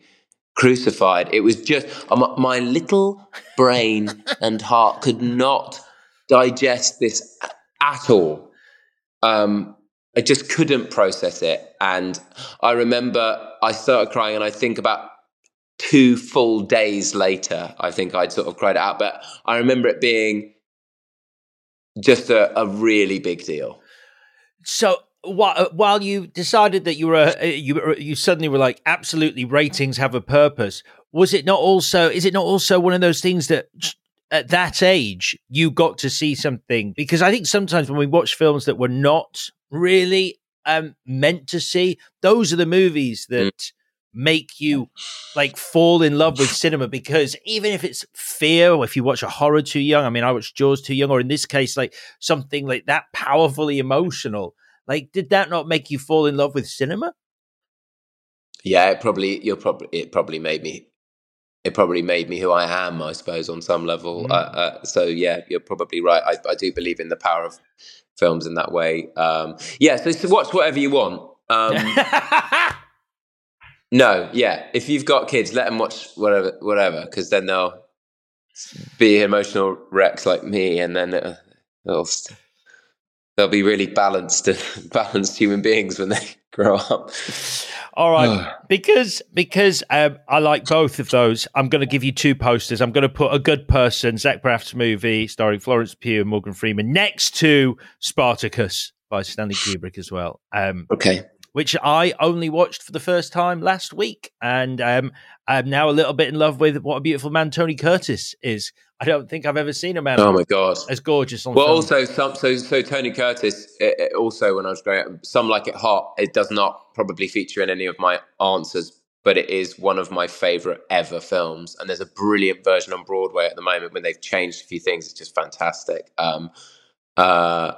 crucified. It was just um, my little brain and heart could not digest this at all. Um, I just couldn't process it, and I remember I started crying, and I think about two full days later, I think I'd sort of cried out. But I remember it being just a, a really big deal. So while, while you decided that you were uh, you you suddenly were like absolutely ratings have a purpose, was it not also is it not also one of those things that at that age you got to see something because I think sometimes when we watch films that we're not really um, meant to see, those are the movies mm. that. Mm make you like fall in love with cinema because even if it's fear or if you watch a horror too young, I mean, I watched Jaws too young, or in this case, like something like that powerfully emotional, like did that not make you fall in love with cinema? Yeah, it probably you're probably it probably made me it probably made me who I am, I suppose, on some level. Mm. Uh, uh, so yeah, you're probably right. I, I, do believe in the power of films in that way. Um, yeah, so, so watch whatever you want. Um, No, yeah. If you've got kids, let them watch whatever, whatever, because then they'll be emotional wrecks like me, and then it'll, it'll they'll be really balanced, and balanced human beings when they grow up. All right, because because um, I like both of those. I'm going to give you two posters. I'm going to put a good person, Zach Braff's movie starring Florence Pugh and Morgan Freeman, next to Spartacus by Stanley Kubrick as well. Um, okay which I only watched for the first time last week, and um, I'm now a little bit in love with what a beautiful man Tony Curtis is. I don't think I've ever seen a man. Oh my god, as gorgeous on. Well, film. also some so so Tony Curtis. It, it also, when I was growing up, some like it hot. It does not probably feature in any of my answers, but it is one of my favorite ever films. And there's a brilliant version on Broadway at the moment when they've changed a few things. It's just fantastic. Um, uh,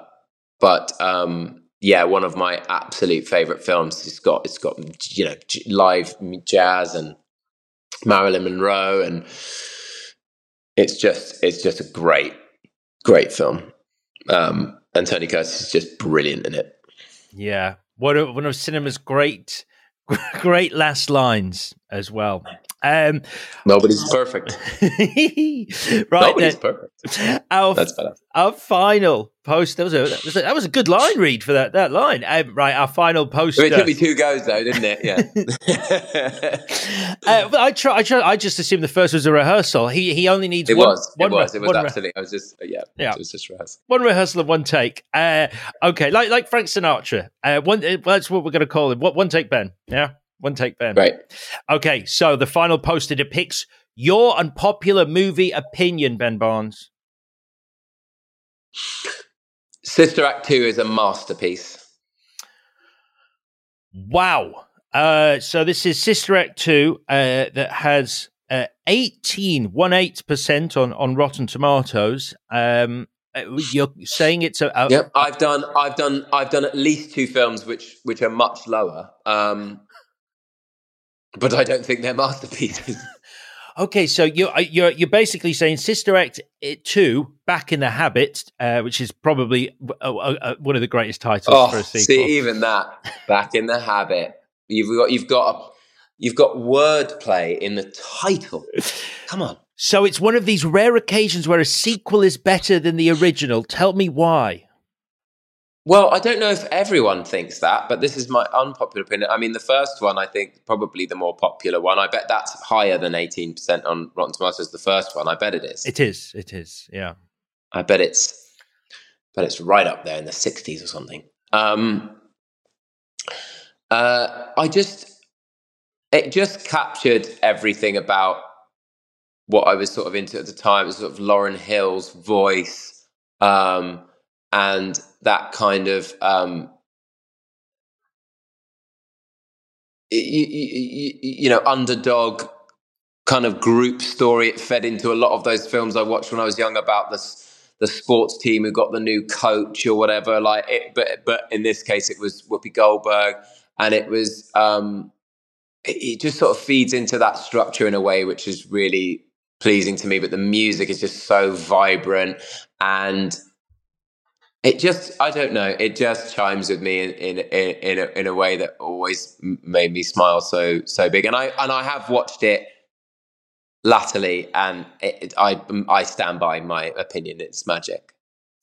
but um, yeah, one of my absolute favorite films. It's got it's got you know live jazz and Marilyn Monroe, and it's just it's just a great great film. Um, and Tony Curtis is just brilliant in it. Yeah, one of one of cinema's great great last lines as well. Um, Nobody's perfect. right, Nobody's then, perfect. Our, That's better. Our final post. That was a that was a, that was a good line read for that that line. Um, right, our final post. It took me two goes though, didn't it? Yeah. uh, I try. I try. I just assumed the first was a rehearsal. He he only needs. It one, was. One, it was. It was absolutely. Re- I was just yeah. Yeah. It was just rehearsal. One rehearsal and one take. Uh, okay, like like Frank Sinatra. Uh, one. Uh, that's what we're going to call it. What one take, Ben? Yeah. One take, Ben. Right. Okay, so the final poster depicts your unpopular movie opinion, Ben Barnes. Sister Act 2 is a masterpiece. Wow. Uh, so this is Sister Act 2 uh, that has uh, 18, 18% on, on Rotten Tomatoes. Um, uh, you're saying it's a, a yep i've done i've done i've done at least two films which which are much lower um but I don't think they're masterpieces. okay, so you're uh, you're you're basically saying Sister Act uh, two, Back in the Habit, uh, which is probably uh, uh, one of the greatest titles oh, for a sequel. See, even that, Back in the Habit, you've got you've got a, you've got wordplay in the title. Come on. So it's one of these rare occasions where a sequel is better than the original. Tell me why. Well, I don't know if everyone thinks that, but this is my unpopular opinion. I mean, the first one, I think, probably the more popular one. I bet that's higher than 18% on Rotten Tomatoes, the first one. I bet it is. It is. It is. Yeah. I bet it's, but it's right up there in the 60s or something. Um, uh, I just, it just captured everything about what I was sort of into at the time. It was sort of Lauryn Hill's voice. Um, and that kind of um, you, you, you know underdog kind of group story. It fed into a lot of those films I watched when I was young about this the sports team who got the new coach or whatever. Like, it, but but in this case, it was Whoopi Goldberg, and it was um, it, it just sort of feeds into that structure in a way which is really pleasing to me. But the music is just so vibrant and it just i don't know. It just chimes with me in in in, a, in a way that always made me smile so so big. And i and i have watched it latterly and it, i i stand by my opinion. It's magic.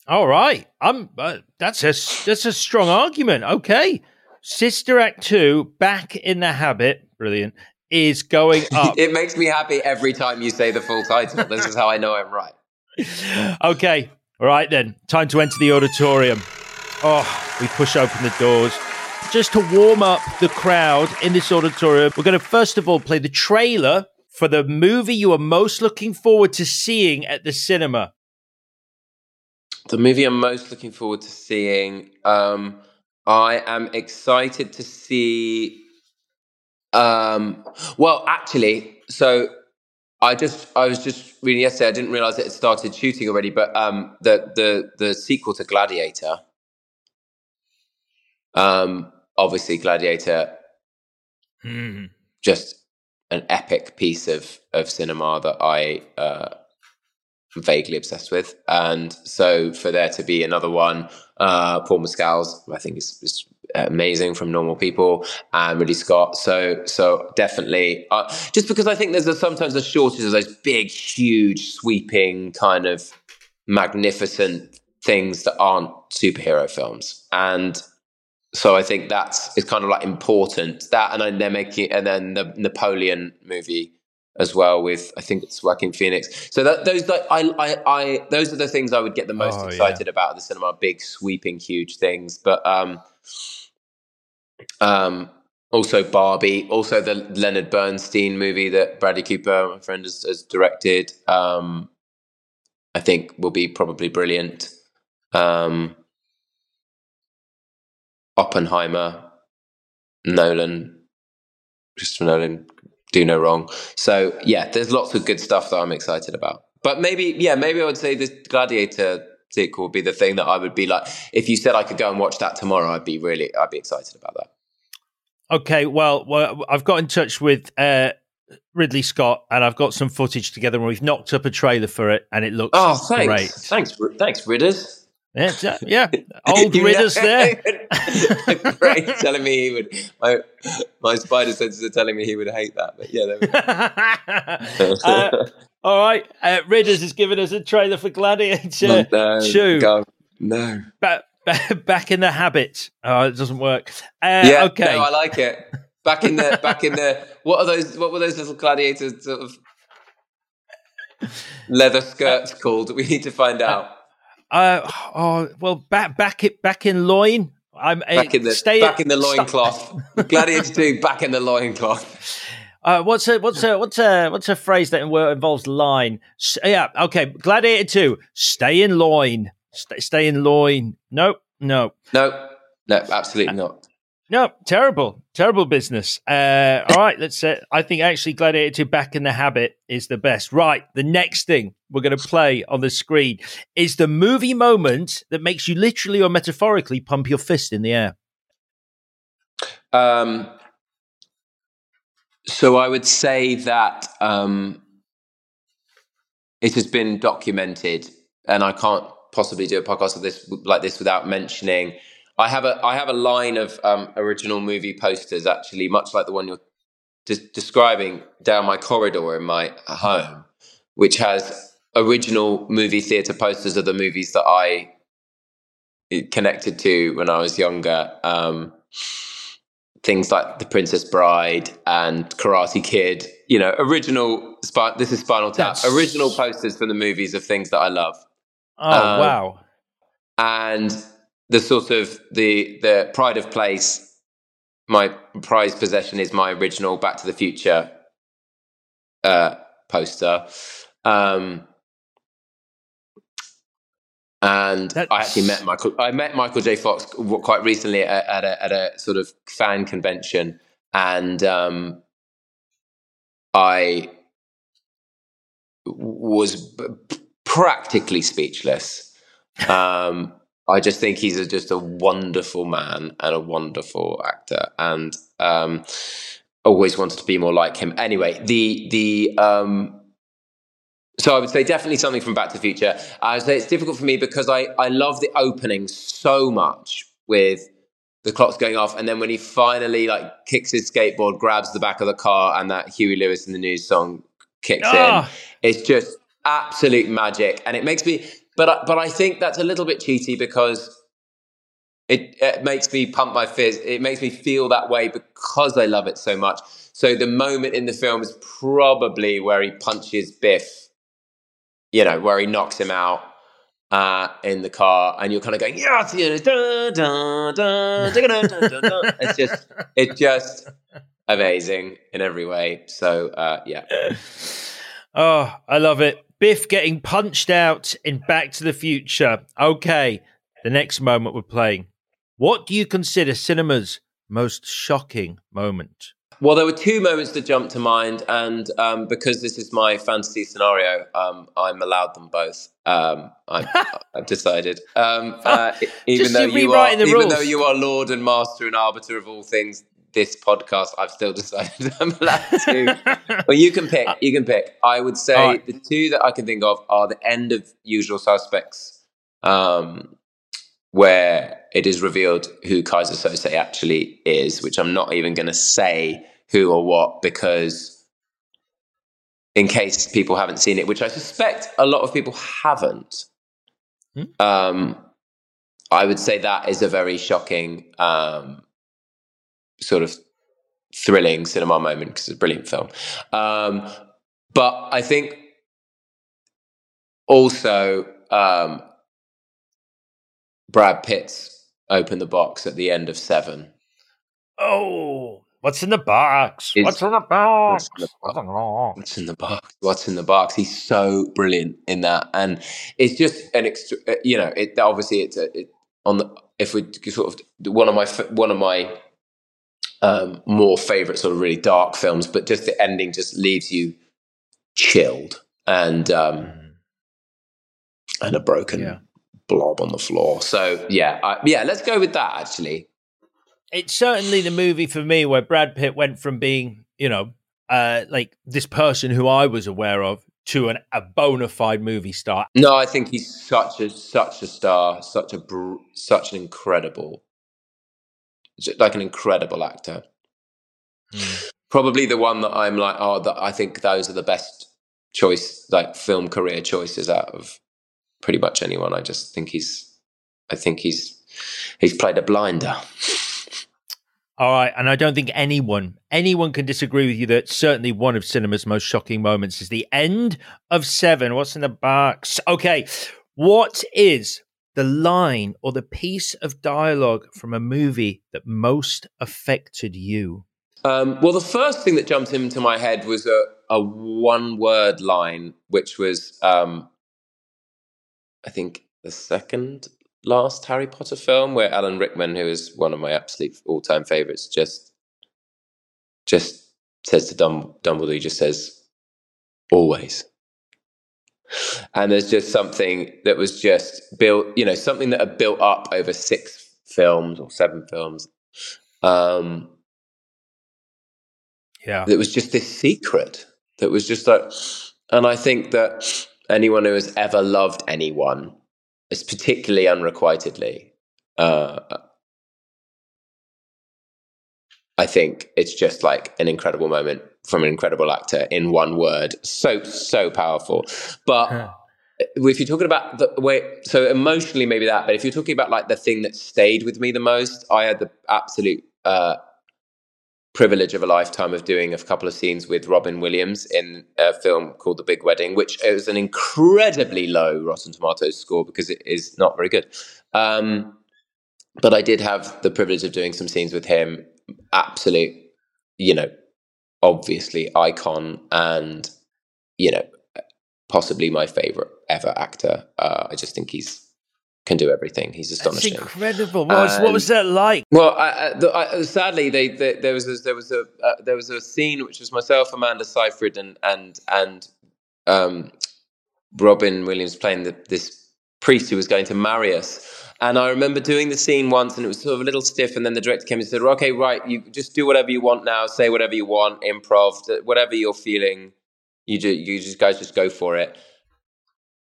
All right. I'm uh, that's a that's a strong argument. Okay. Sister act 2 back in the habit brilliant is going up. It makes me happy every time you say the full title. This is how i know i'm right. Okay all right, then, time to enter the auditorium. Oh, we push open the doors. Just to warm up the crowd in this auditorium, we're going to first of all play the trailer for the movie you are most looking forward to seeing at the cinema. The movie I'm most looking forward to seeing, um, I am excited to see. Um, well, actually, so I just I was just reading yesterday. I didn't realize it had started shooting already, but um, the the the sequel to Gladiator, um, obviously Gladiator, mm. just an epic piece of of cinema that I uh, vaguely obsessed with, and so for there to be another one, uh, Paul Mescal's, I think is, is amazing from normal people and Ridley Scott. So so definitely, uh, just because I think there's a, sometimes a shortage of those big, huge, sweeping kind of magnificent things that aren't superhero films and. So I think that's it's kind of like important that, and then they're making, and then the Napoleon movie as well with I think it's Joaquin Phoenix. So that those like I I, I those are the things I would get the most oh, excited yeah. about the cinema, big sweeping huge things. But um um, also Barbie, also the Leonard Bernstein movie that Bradley Cooper, my friend, has, has directed. Um, I think will be probably brilliant. Um, Oppenheimer, Nolan, Christopher Nolan, do no wrong. So yeah, there's lots of good stuff that I'm excited about. But maybe, yeah, maybe I would say this Gladiator sequel would be the thing that I would be like. If you said I could go and watch that tomorrow, I'd be really, I'd be excited about that. Okay, well, well I've got in touch with uh, Ridley Scott, and I've got some footage together, and we've knocked up a trailer for it, and it looks oh, thanks. great. Thanks, thanks, Ridders. Yeah, yeah, old Ridders there. great, telling me he would. My, my spider senses are telling me he would hate that, but yeah. uh, all right, uh, Ridders has given us a trailer for Gladiator no, Two. God, no, but back in the habit. Oh, it doesn't work. Uh, yeah, okay. No, I like it. Back in the back in the what are those? What were those little gladiators sort of leather skirts called? We need to find out. Uh, oh well, back back it back in loin. I'm back in the stay back in the loincloth. Gladiator two, back in the loincloth. Uh, what's a what's a what's a what's a phrase that involves line? yeah, okay. Gladiator two, stay in loin. Stay, stay in loin. No, no, no, no, absolutely not. No, terrible, terrible business. Uh, all right, let's say I think actually Gladiator 2 Back in the Habit is the best. Right, the next thing we're going to play on the screen is the movie moment that makes you literally or metaphorically pump your fist in the air. Um, so I would say that um, it has been documented, and I can't possibly do a podcast of this like this without mentioning. I have a I have a line of um, original movie posters actually, much like the one you're de- describing down my corridor in my home, which has original movie theater posters of the movies that I connected to when I was younger. Um, things like The Princess Bride and Karate Kid. You know, original. This is Spinal Tap. That's... Original posters from the movies of things that I love. Oh um, wow! And the sort of the the pride of place. My prized possession is my original Back to the Future uh, poster. Um, and That's- I actually met Michael. I met Michael J. Fox quite recently at, at a at a sort of fan convention, and um, I was practically speechless. Um, I just think he's a, just a wonderful man and a wonderful actor, and um, always wanted to be more like him. Anyway, the the um, so I would say definitely something from Back to the Future. I would say it's difficult for me because I, I love the opening so much with the clocks going off, and then when he finally like kicks his skateboard, grabs the back of the car, and that Huey Lewis and the News song kicks Ah. in, it's just absolute magic, and it makes me. But I, but I think that's a little bit cheaty because it, it makes me pump my fizz. It makes me feel that way because I love it so much. So the moment in the film is probably where he punches Biff, you know, where he knocks him out uh, in the car, and you're kind of going, yeah, it's just, it's just amazing in every way. So uh, yeah. Oh, I love it. Biff getting punched out in Back to the Future. Okay, the next moment we're playing. What do you consider cinema's most shocking moment? Well, there were two moments that jumped to mind, and um, because this is my fantasy scenario, um, I'm allowed them both. Um, I've, I've decided, um, uh, even though you are, even rules. though you are Lord and Master and Arbiter of all things, this podcast, I've still decided I'm allowed to. well, you can pick. You can pick. I would say right. the two that I can think of are the end of Usual Suspects, um, where it is revealed who Keyser Söze actually is, which I'm not even going to say who or what because in case people haven't seen it, which I suspect a lot of people haven't. Hmm. Um, I would say that is a very shocking, um, sort of thrilling cinema moment because it's a brilliant film. Um, but I think also um, Brad Pitt's open the box at the end of Seven. Oh, what's in the box? Is- what's in the box? What's in the I don't know. What's in the box? What's in the box? He's so brilliant in that, and it's just an extra. uh, You know, it obviously it's a, it, on the if we sort of one of my one of my um, more favorite sort of really dark films, but just the ending just leaves you chilled and um, and a broken Yeah. Blob on the floor. So yeah, I, yeah, let's go with that. Actually, It's certainly the movie for me where Brad Pitt went from being, you know, uh, like this person who I was aware of to an, a bona fide movie star. no, I think he's such a such a star, such a br- such an incredible, like an incredible actor. Probably the one that I'm like, oh, that I think those are the best choice, like film career choices out of pretty much anyone. I just think he's, I think he's, he's played a blinder. All right, and I don't think anyone anyone can disagree with you that certainly one of cinema's most shocking moments is the end of Seven. What's in the box? Okay, what is the line or the piece of dialogue from a movie that most affected you? Um, well, the first thing that jumped into my head was a, a one word line, which was, um, I think, the second last Harry Potter film, where Alan Rickman, who is one of my absolute all time favorites, just just says to Dum- Dumbledore, he just says, always. And there's just something that was just built, you know, something that had built up over six films or seven films. Um, Yeah, it was just this secret that was just like and i think that anyone who has ever loved anyone is particularly unrequitedly uh, i think it's just like an incredible moment from an incredible actor in one word so so powerful but Huh. if you're talking about the way so emotionally maybe that but if you're talking about like the thing that stayed with me the most i had the absolute uh privilege of a lifetime of doing a couple of scenes with Robin Williams in a film called The Big Wedding, which is an incredibly low Rotten Tomatoes score because it is not very good. Um, but I did have the privilege of doing some scenes with him. Absolute, you know, obviously icon and, you know, possibly my favorite ever actor. Uh, I just think he's can do everything. He's astonishing. That's incredible. What was, what was that like? Well, I, I, sadly, they, they, there was a, there was a uh, there was a scene which was myself, Amanda Seyfried, and and and um, Robin Williams playing the, this priest who was going to marry us. And I remember doing the scene once, and it was sort of a little stiff. And then the director came and said, "Okay, right, you just do whatever you want now. Say whatever you want, improv, whatever you're feeling. You do, you just guys just go for it."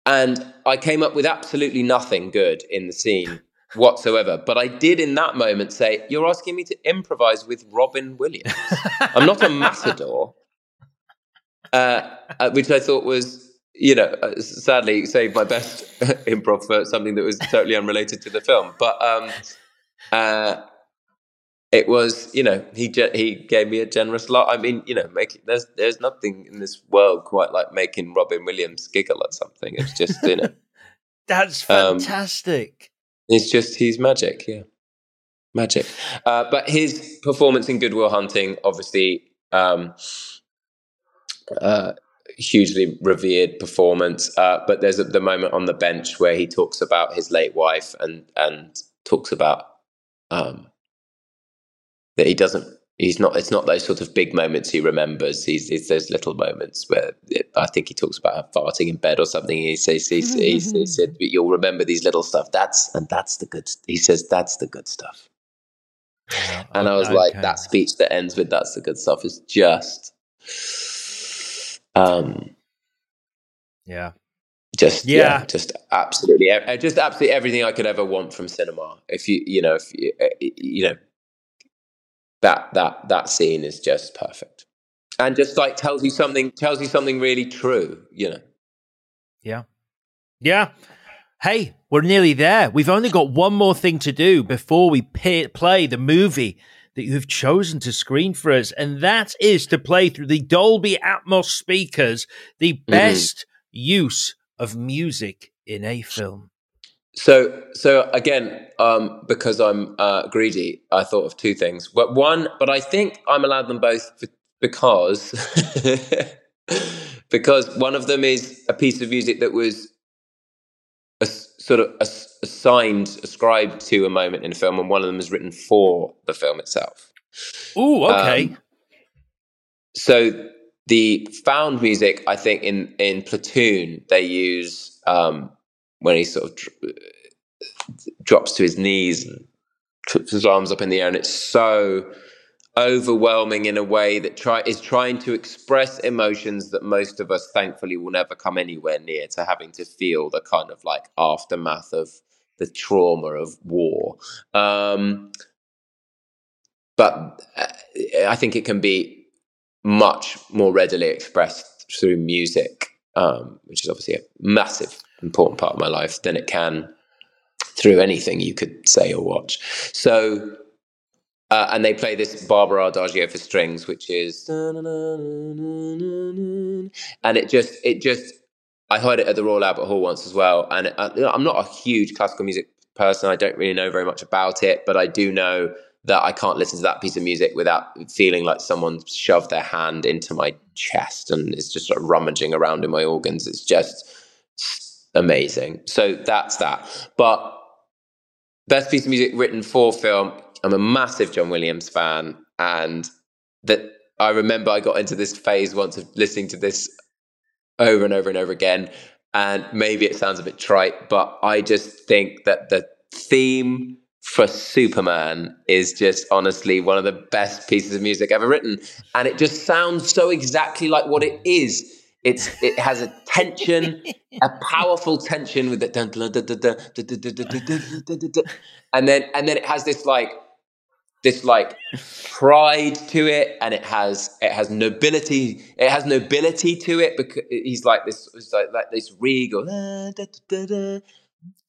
And I came up with absolutely nothing good in the scene whatsoever. But I did in that moment say, You're asking me to improvise with Robin Williams. I'm not a matador. Uh, uh, which I thought was, you know, uh, sadly saved my best improv for something that was totally unrelated to the film. But um, uh, it was you know he ge- he gave me a generous lot. I mean you know make there's there's nothing in this world quite like making Robin Williams giggle at something. It's just you know that's um, fantastic. Um, it's just he's magic, yeah, magic. Uh, but his performance in Good Will Hunting, obviously, um, uh, hugely revered performance. Uh, but there's the moment on the bench where he talks about his late wife and and talks about. Um, that he doesn't he's not it's not those sort of big moments he remembers he's it's those little moments where it, i think he talks about farting in bed or something he says he, he, he said you'll remember these little stuff that's and that's the good he says that's the good stuff yeah, and i was okay. like that speech that ends with that's the good stuff is just um yeah just yeah. yeah. just absolutely just absolutely everything i could ever want from cinema if you you know if you, you know that that that scene is just perfect. And just like tells you something tells you something really true you know? Yeah. Yeah. Hey we're nearly there. We've only got one more thing to do before we pay, play the movie that you've chosen to screen for us and that is to play through the dolby atmos speakers the mm-hmm. best mm-hmm. use of music in a film so, so again, um, because I'm uh, greedy, I thought of two things. But one, but I think I'm allowed them both because because one of them is a piece of music that was a, sort of assigned, ascribed to a moment in a film, and one of them is written for the film itself. Oh, okay. Um, so the found music, I think in in Platoon, they use. Um, when he sort of dr- drops to his knees and puts his arms up in the air, and it's so overwhelming in a way that try is trying to express emotions that most of us thankfully will never come anywhere near to having to feel the kind of like aftermath of the trauma of war. Um, but uh, i think it can be much more readily expressed through music um, which is obviously a massive important part of my life than it can through anything you could say or watch. So, uh, and they play this Barber Adagio for strings, which is, and it just, it just, I heard it at the Royal Albert Hall once as well. And uh, I'm not a huge classical music person. I don't really know very much about it, but I do know that I can't listen to that piece of music without feeling like someone shoved their hand into my chest and is just sort of rummaging around in my organs. It's just amazing. So that's that. But best piece of music written for film. I'm a massive John Williams fan, and that I remember I got into this phase once of listening to this over and over and over again. And maybe it sounds a bit trite, but I just think that the theme for Superman is just honestly one of the best pieces of music ever written. And it just sounds so exactly like what it is it's it has a tension, a powerful tension with the and then and then it has this like this like pride to it and it has it has nobility it has nobility to it because he's like this like, like this regal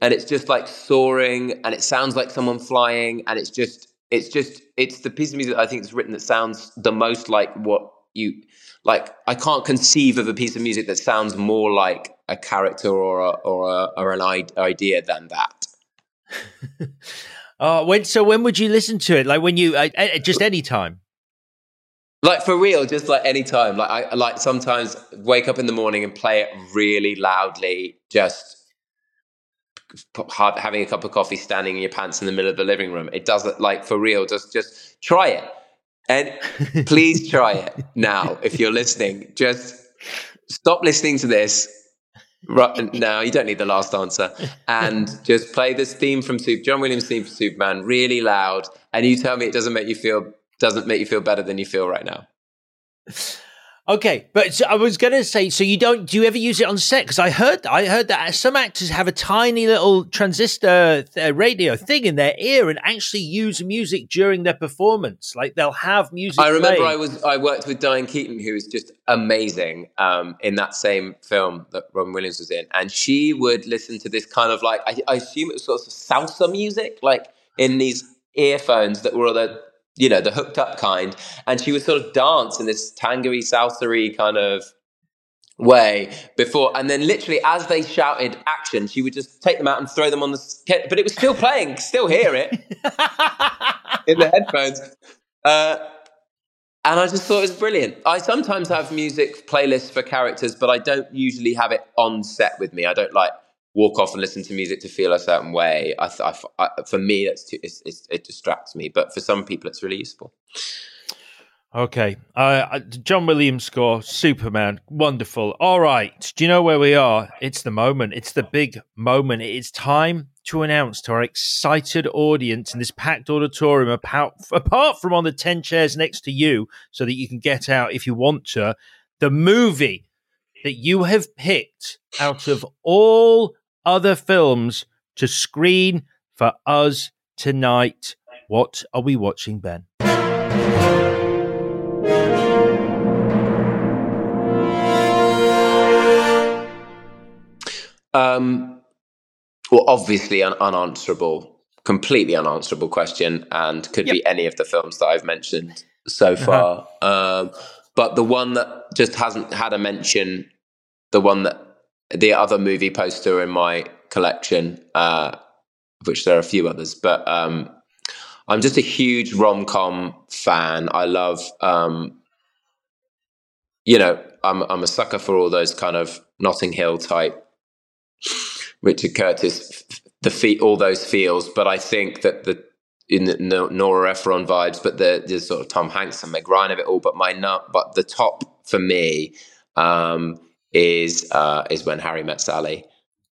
and it's just like soaring and it sounds like someone flying and it's just it's just it's the piece of music i think it's written that sounds the most like what you like I can't conceive of a piece of music that sounds more like a character or a, or a, or an idea than that. oh, when so when would you listen to it? Like when you uh, just any time. Like for real, just like any time. Like I like sometimes wake up in the morning and play it really loudly, just having a cup of coffee, standing in your pants in the middle of the living room. It doesn't like for real. Just just try it, and please try it now if you're listening. Just stop listening to this right now. You don't need the last answer, and just play this theme from Super John Williams theme from Superman really loud, and you tell me it doesn't make you feel doesn't make you feel better than you feel right now. Okay, but so I was going to say, so you don't? Do you ever use it on set? Because I heard, I heard that some actors have a tiny little transistor uh, radio thing in their ear and actually use music during their performance. Like they'll have music. I remember. I was I worked with Diane Keaton, who was just amazing um, in that same film that Robin Williams was in, and she would listen to this kind of like I, I assume it was sort of salsa music, like in these earphones that were all the you know, the hooked up kind. And she would sort of dance in this tangoy, salsery kind of way before. And then literally as they shouted action, she would just take them out and throw them on the, but it was still playing, still hear it in the headphones. Uh, and I just thought it was brilliant. I sometimes have music playlists for characters, but I don't usually have it on set with me. I don't like walk off and listen to music to feel a certain way. I, for me, it's, too, it's, it's, it distracts me, but for some people, it's really useful. Okay, uh, John Williams score, Superman, wonderful. All right, do you know where we are? It's the moment. It's the big moment. It's time to announce to our excited audience in this packed auditorium, apart, apart from on the ten chairs next to you, so that you can get out if you want to, the movie that you have picked out of all other films to screen for us tonight. What are we watching, Ben? Um, well, obviously, an unanswerable, completely unanswerable question, and could yep. be any of the films that I've mentioned so uh-huh. far. Uh-huh. Um, but the one that just hasn't had a mention, the one that the other movie poster in my collection, uh, which there are a few others, but um, I'm just a huge rom com fan. I love, um, you know, I'm I'm a sucker for all those kind of Notting Hill type, Richard Curtis, the feet, all those feels. But I think that the in the Nora Ephron vibes, but the, the sort of Tom Hanks and Meg Ryan of it all. But my nut, but the top for me um, is uh, is when Harry met Sally,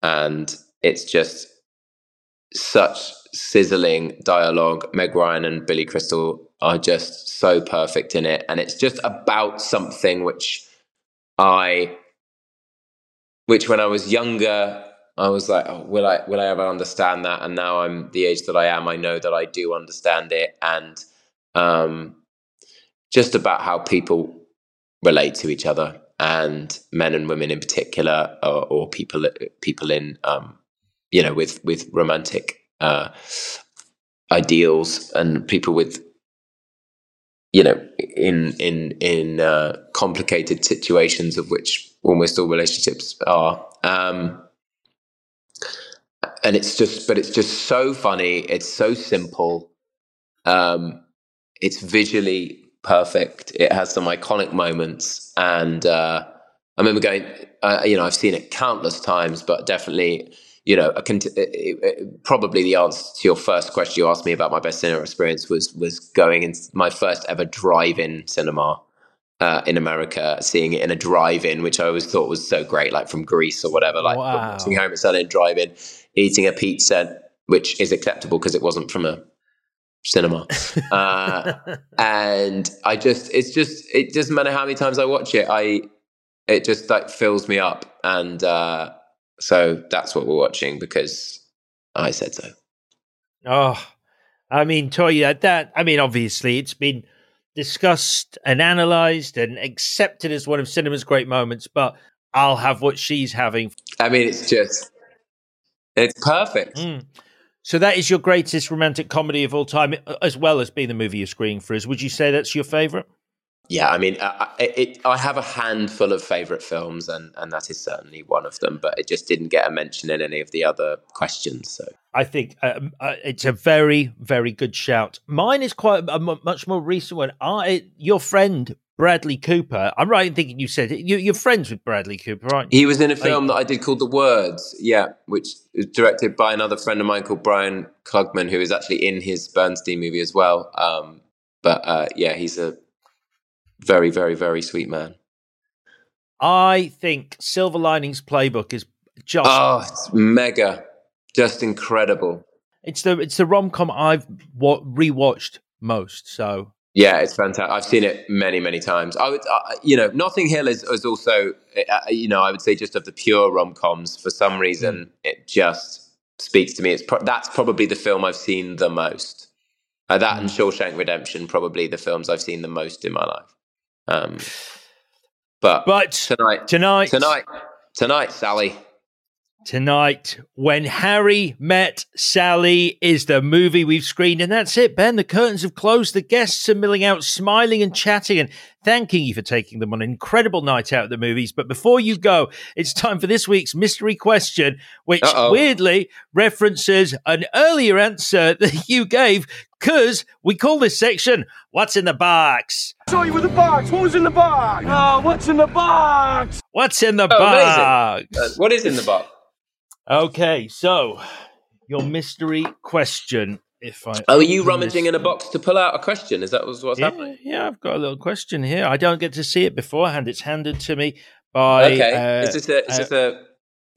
and it's just such sizzling dialogue. Meg Ryan and Billy Crystal are just so perfect in it, and it's just about something which I, which when I was younger, I was like, oh, will I will I ever understand that? And now I'm the age that I am. I know that I do understand it, and um, just about how people relate to each other and men and women in particular, or, or people people in um, you know with with romantic uh, ideals and people with you know in in in uh, complicated situations of which almost all relationships are. Um, and it's just, but it's just so funny. It's so simple. Um, it's visually perfect. It has some iconic moments, and uh, I remember going. Uh, you know, I've seen it countless times, but definitely, you know, cont- it, it, probably the answer to your first question you asked me about my best cinema experience was was going in my first ever drive-in cinema. Uh, in America, seeing it in a drive-in, which I always thought was so great, like from Grease or whatever, like wow. watching home at Sunday drive-in, eating a pizza, which is acceptable because it wasn't from a cinema. Uh, and I just, it's just, it doesn't matter how many times I watch it. I, it just like fills me up. And uh, so that's what we're watching because I said so. Oh, I mean, Toya, that, I mean, obviously it's been discussed and analyzed and accepted as one of cinema's great moments, but I'll have what she's having. I mean, it's just, it's perfect. Mm. So that is your greatest romantic comedy of all time, as well as being the movie you're screening for us. Would you say that's your favorite? Yeah, I mean, I, it, I have a handful of favorite films, and, and that is certainly one of them. But it just didn't get a mention in any of the other questions. So I think um, uh, it's a very, very good shout. Mine is quite a much more recent one. I, your friend Bradley Cooper. I'm right in thinking you said you, are friends with Bradley Cooper, aren't you? He was in a film that I did called The Words, yeah, which was directed by another friend of mine called Brian Klugman, who is actually in his Bernstein movie as well. Um, but uh, yeah, he's a very, very, very sweet man. I think Silver Linings Playbook is just oh, it's mega, just incredible. It's the it's the rom com I've wa- rewatched most. So yeah, it's fantastic. I've seen it many, many times. I would, uh, you know, Notting Hill is, is also, uh, you know, I would say just of the pure rom coms. For some reason, mm. it just speaks to me. It's pro- that's probably the film I've seen the most. Uh, that mm. and Shawshank Redemption, probably the films I've seen the most in my life. Um, but but tonight, tonight, tonight, tonight, Sally. Tonight, When Harry Met Sally is the movie we've screened. And that's it, Ben. The curtains have closed. The guests are milling out, smiling and chatting and thanking you for taking them on an incredible night out at the movies. But before you go, it's time for this week's mystery question, which Uh-oh. weirdly references an earlier answer that you gave because we call this section What's in the Box? I saw you with the box. What was in the box? Oh, what's in the box? What's in the oh, box? Uh, what is in the box? Okay, so your mystery question. If I oh, are you rummaging this... in a box to pull out a question? Is that what's yeah, happening? Yeah, I've got a little question here. I don't get to see it beforehand. It's handed to me by. Okay, uh, is this a is uh, this a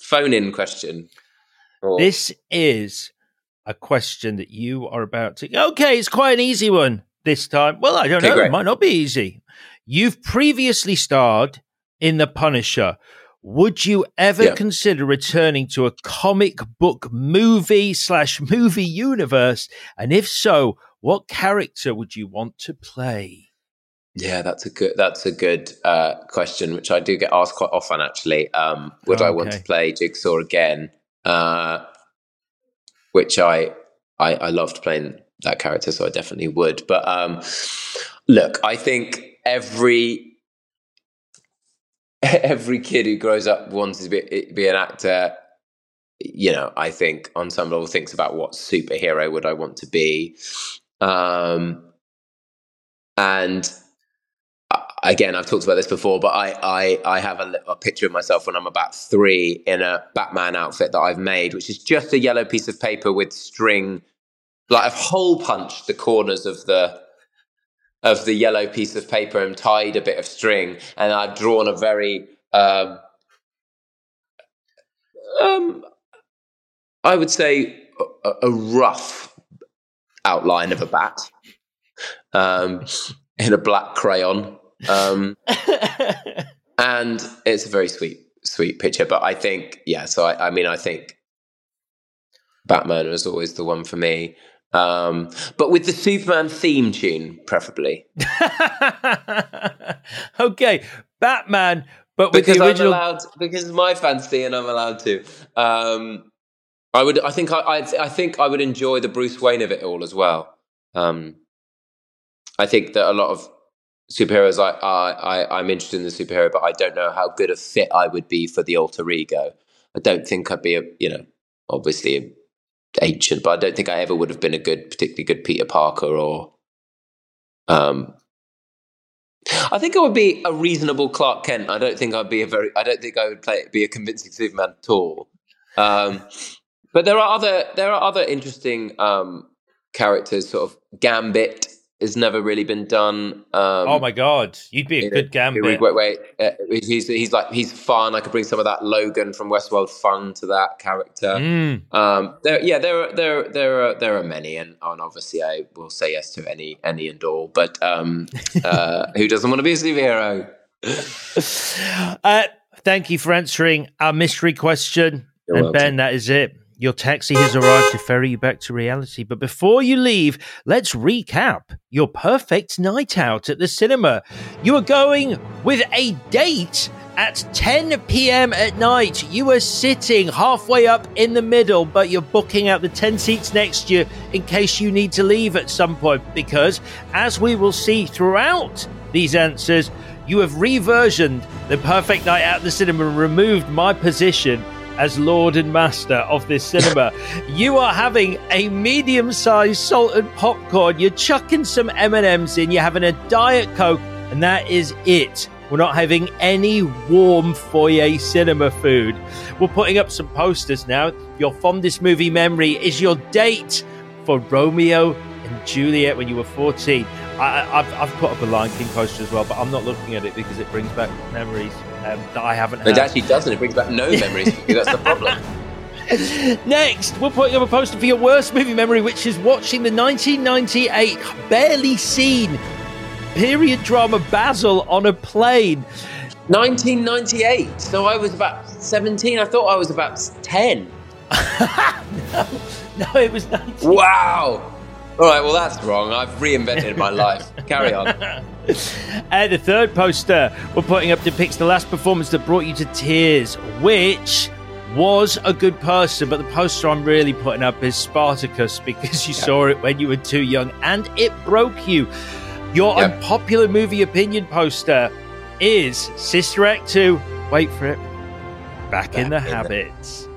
phone-in question? Or... This is a question that you are about to. Okay, it's quite an easy one this time. Well, I don't okay, know. Great. It might not be easy. You've previously starred in The Punisher. Would you ever yeah. consider returning to a comic book movie slash movie universe? And if so, what character would you want to play? Yeah, that's a good that's a good uh, question, which I do get asked quite often. Actually, um, would I want to play Jigsaw again? Uh, which I, I I loved playing that character, so I definitely would. But um, look, I think every every kid who grows up wants to be, be an actor. You know, I think on some level thinks about what superhero would I want to be, um, and again, I've talked about this before, but I I, I have a, a, picture of myself when I'm about three in a Batman outfit that I've made, which is just a yellow piece of paper with string, like I've hole punched the corners of the of the yellow piece of paper and tied a bit of string, and I've drawn a very um, um, I would say a, a, rough outline of a bat um, in a black crayon. Um, and it's a very sweet, sweet picture. But I think, yeah, so I, I mean, I think Batman was always the one for me. Um, but with the Superman theme tune, preferably. okay, Batman, but with because the original. I'm allowed, because it's my fancy and I'm allowed to. Um, I would. I think. I, I, I. think I would enjoy the Bruce Wayne of it all as well. Um, I think that a lot of superheroes. I, I. I'm interested in the superhero, but I don't know how good a fit I would be for the alter ego. I don't think I'd be a. You know, obviously a ancient, but I don't think I ever would have been a good, particularly good Peter Parker or. Um, I think I would be a reasonable Clark Kent. I don't think I'd be a very. I don't think I would play be a convincing Superman at all. Um, but there are other there are other interesting um, characters. Sort of Gambit has never really been done. Um, oh my god, you'd be a good Gambit. Wait, wait, wait. Uh, he's he's like he's fun. I could bring some of that Logan from Westworld fun to that character. Mm. Um, there, yeah, there are there there are there are many, and, and obviously I will say yes to any any and all. But um, uh, who doesn't want to be a superhero? uh, thank you for answering our mystery question, You're and welcome. Ben, that is it. Your taxi has arrived to ferry you back to reality. But before you leave, let's recap your perfect night out at the cinema. You are going with a date at 10 p.m. at night. You are sitting halfway up in the middle, but you're booking out the 10 seats next to you in case you need to leave at some point. Because, as we will see throughout these answers, you have reversioned the perfect night out at the cinema and removed my position as Lord and Master of this cinema. you are having a medium-sized salted popcorn. You're chucking some M&Ms in. You're having a Diet Coke. And that is it. We're not having any warm foyer cinema food. We're putting up some posters now. Your fondest movie memory is your date for Romeo and Juliet when you were 14. I, have I've put up a Lion King poster as well, but I'm not looking at it because it brings back memories um, that I haven't had. It actually doesn't. It brings back no memories. that's the problem. Next, we're putting up a poster for your worst movie memory, which is watching the 1998 barely seen period drama Basil on a plane. 1998. So I was about 17. I thought I was about 10. no, no, it was 19. Wow. All right, well, that's wrong. I've reinvented my life. Carry on. And the third poster we're putting up depicts the last performance that brought you to tears, which was a good poster, but the poster I'm really putting up is Spartacus because you yeah. saw it when you were too young and it broke you. Your yep. unpopular movie opinion poster is Sister Act 2. Wait for it. Back, Back in the in habits.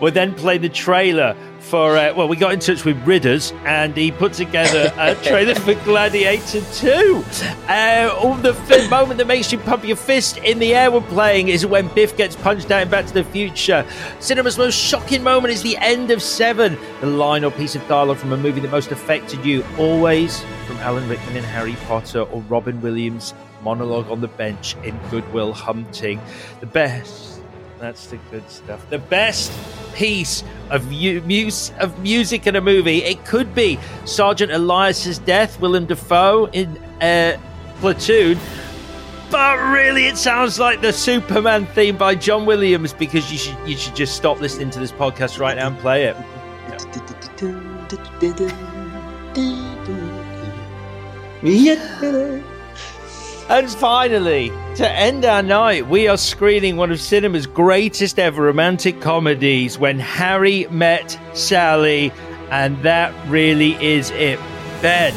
we'll then play the trailer for uh, well, we got in touch with Ridders, and he put together a trailer for Gladiator Two. Uh, all the f- moment that makes you pump your fist in the air we're playing is when Biff gets punched out in Back to the Future. Cinema's most shocking moment is the end of Seven, the line or piece of dialogue from a movie that most affected you, always from Alan Rickman in Harry Potter or Robin Williams monologue on the bench in Good Will Hunting. The best that's the good stuff. The best piece of, mu- of music in a movie. It could be Sergeant Elias's death, Willem Dafoe in uh, Platoon. But really, it sounds like the Superman theme by John Williams because you should you should just stop listening to this podcast right now and play it. Yeah. And finally, to end our night, we are screening one of cinema's greatest ever romantic comedies, When Harry Met Sally, and that really is it. Ben,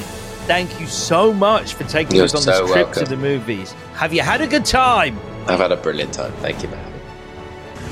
thank you so much for taking You're us on so this trip welcome. to the movies. Have you had a good time? I've had a brilliant time. Thank you, man.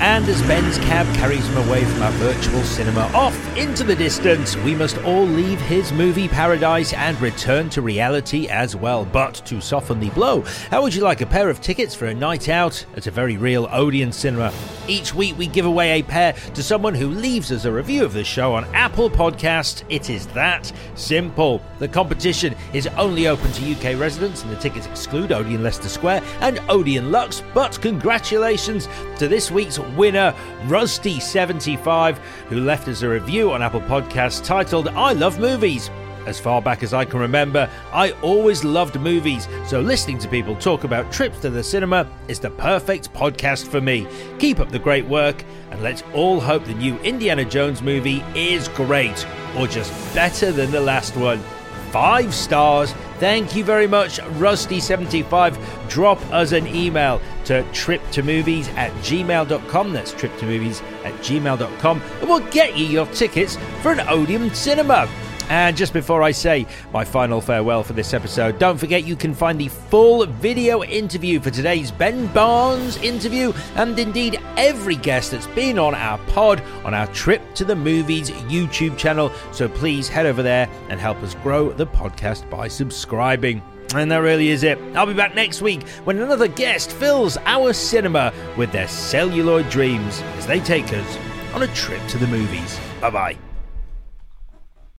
And as Ben's cab carries him away from our virtual cinema off into the distance, we must all leave his movie paradise and return to reality as well. But to soften the blow, how would you like a pair of tickets for a night out at a very real Odeon cinema? Each week we give away a pair to someone who leaves us a review of the show on Apple Podcast. It is that simple. The competition is only open to UK residents and the tickets exclude Odeon Leicester Square and Odeon Luxe. But congratulations to this week's winner, Rusty75, who left us a review on Apple Podcasts titled I Love Movies. As far back as I can remember, I always loved movies, so listening to people talk about trips to the cinema is the perfect podcast for me. Keep up the great work, and let's all hope the new Indiana Jones movie is great, or just better than the last one. Five stars. Thank you very much, Rusty75. Drop us an email to triptomovies at gmail.com. That's triptomovies at gmail.com. And we'll get you your tickets for an Odeon cinema. And just before I say my final farewell for this episode, don't forget you can find the full video interview for today's Ben Barnes interview, and indeed every guest that's been on our pod on our Trip to the Movies YouTube channel. So please head over there and help us grow the podcast by subscribing. And that really is it. I'll be back next week when another guest fills our cinema with their celluloid dreams as they take us on a trip to the movies. Bye bye.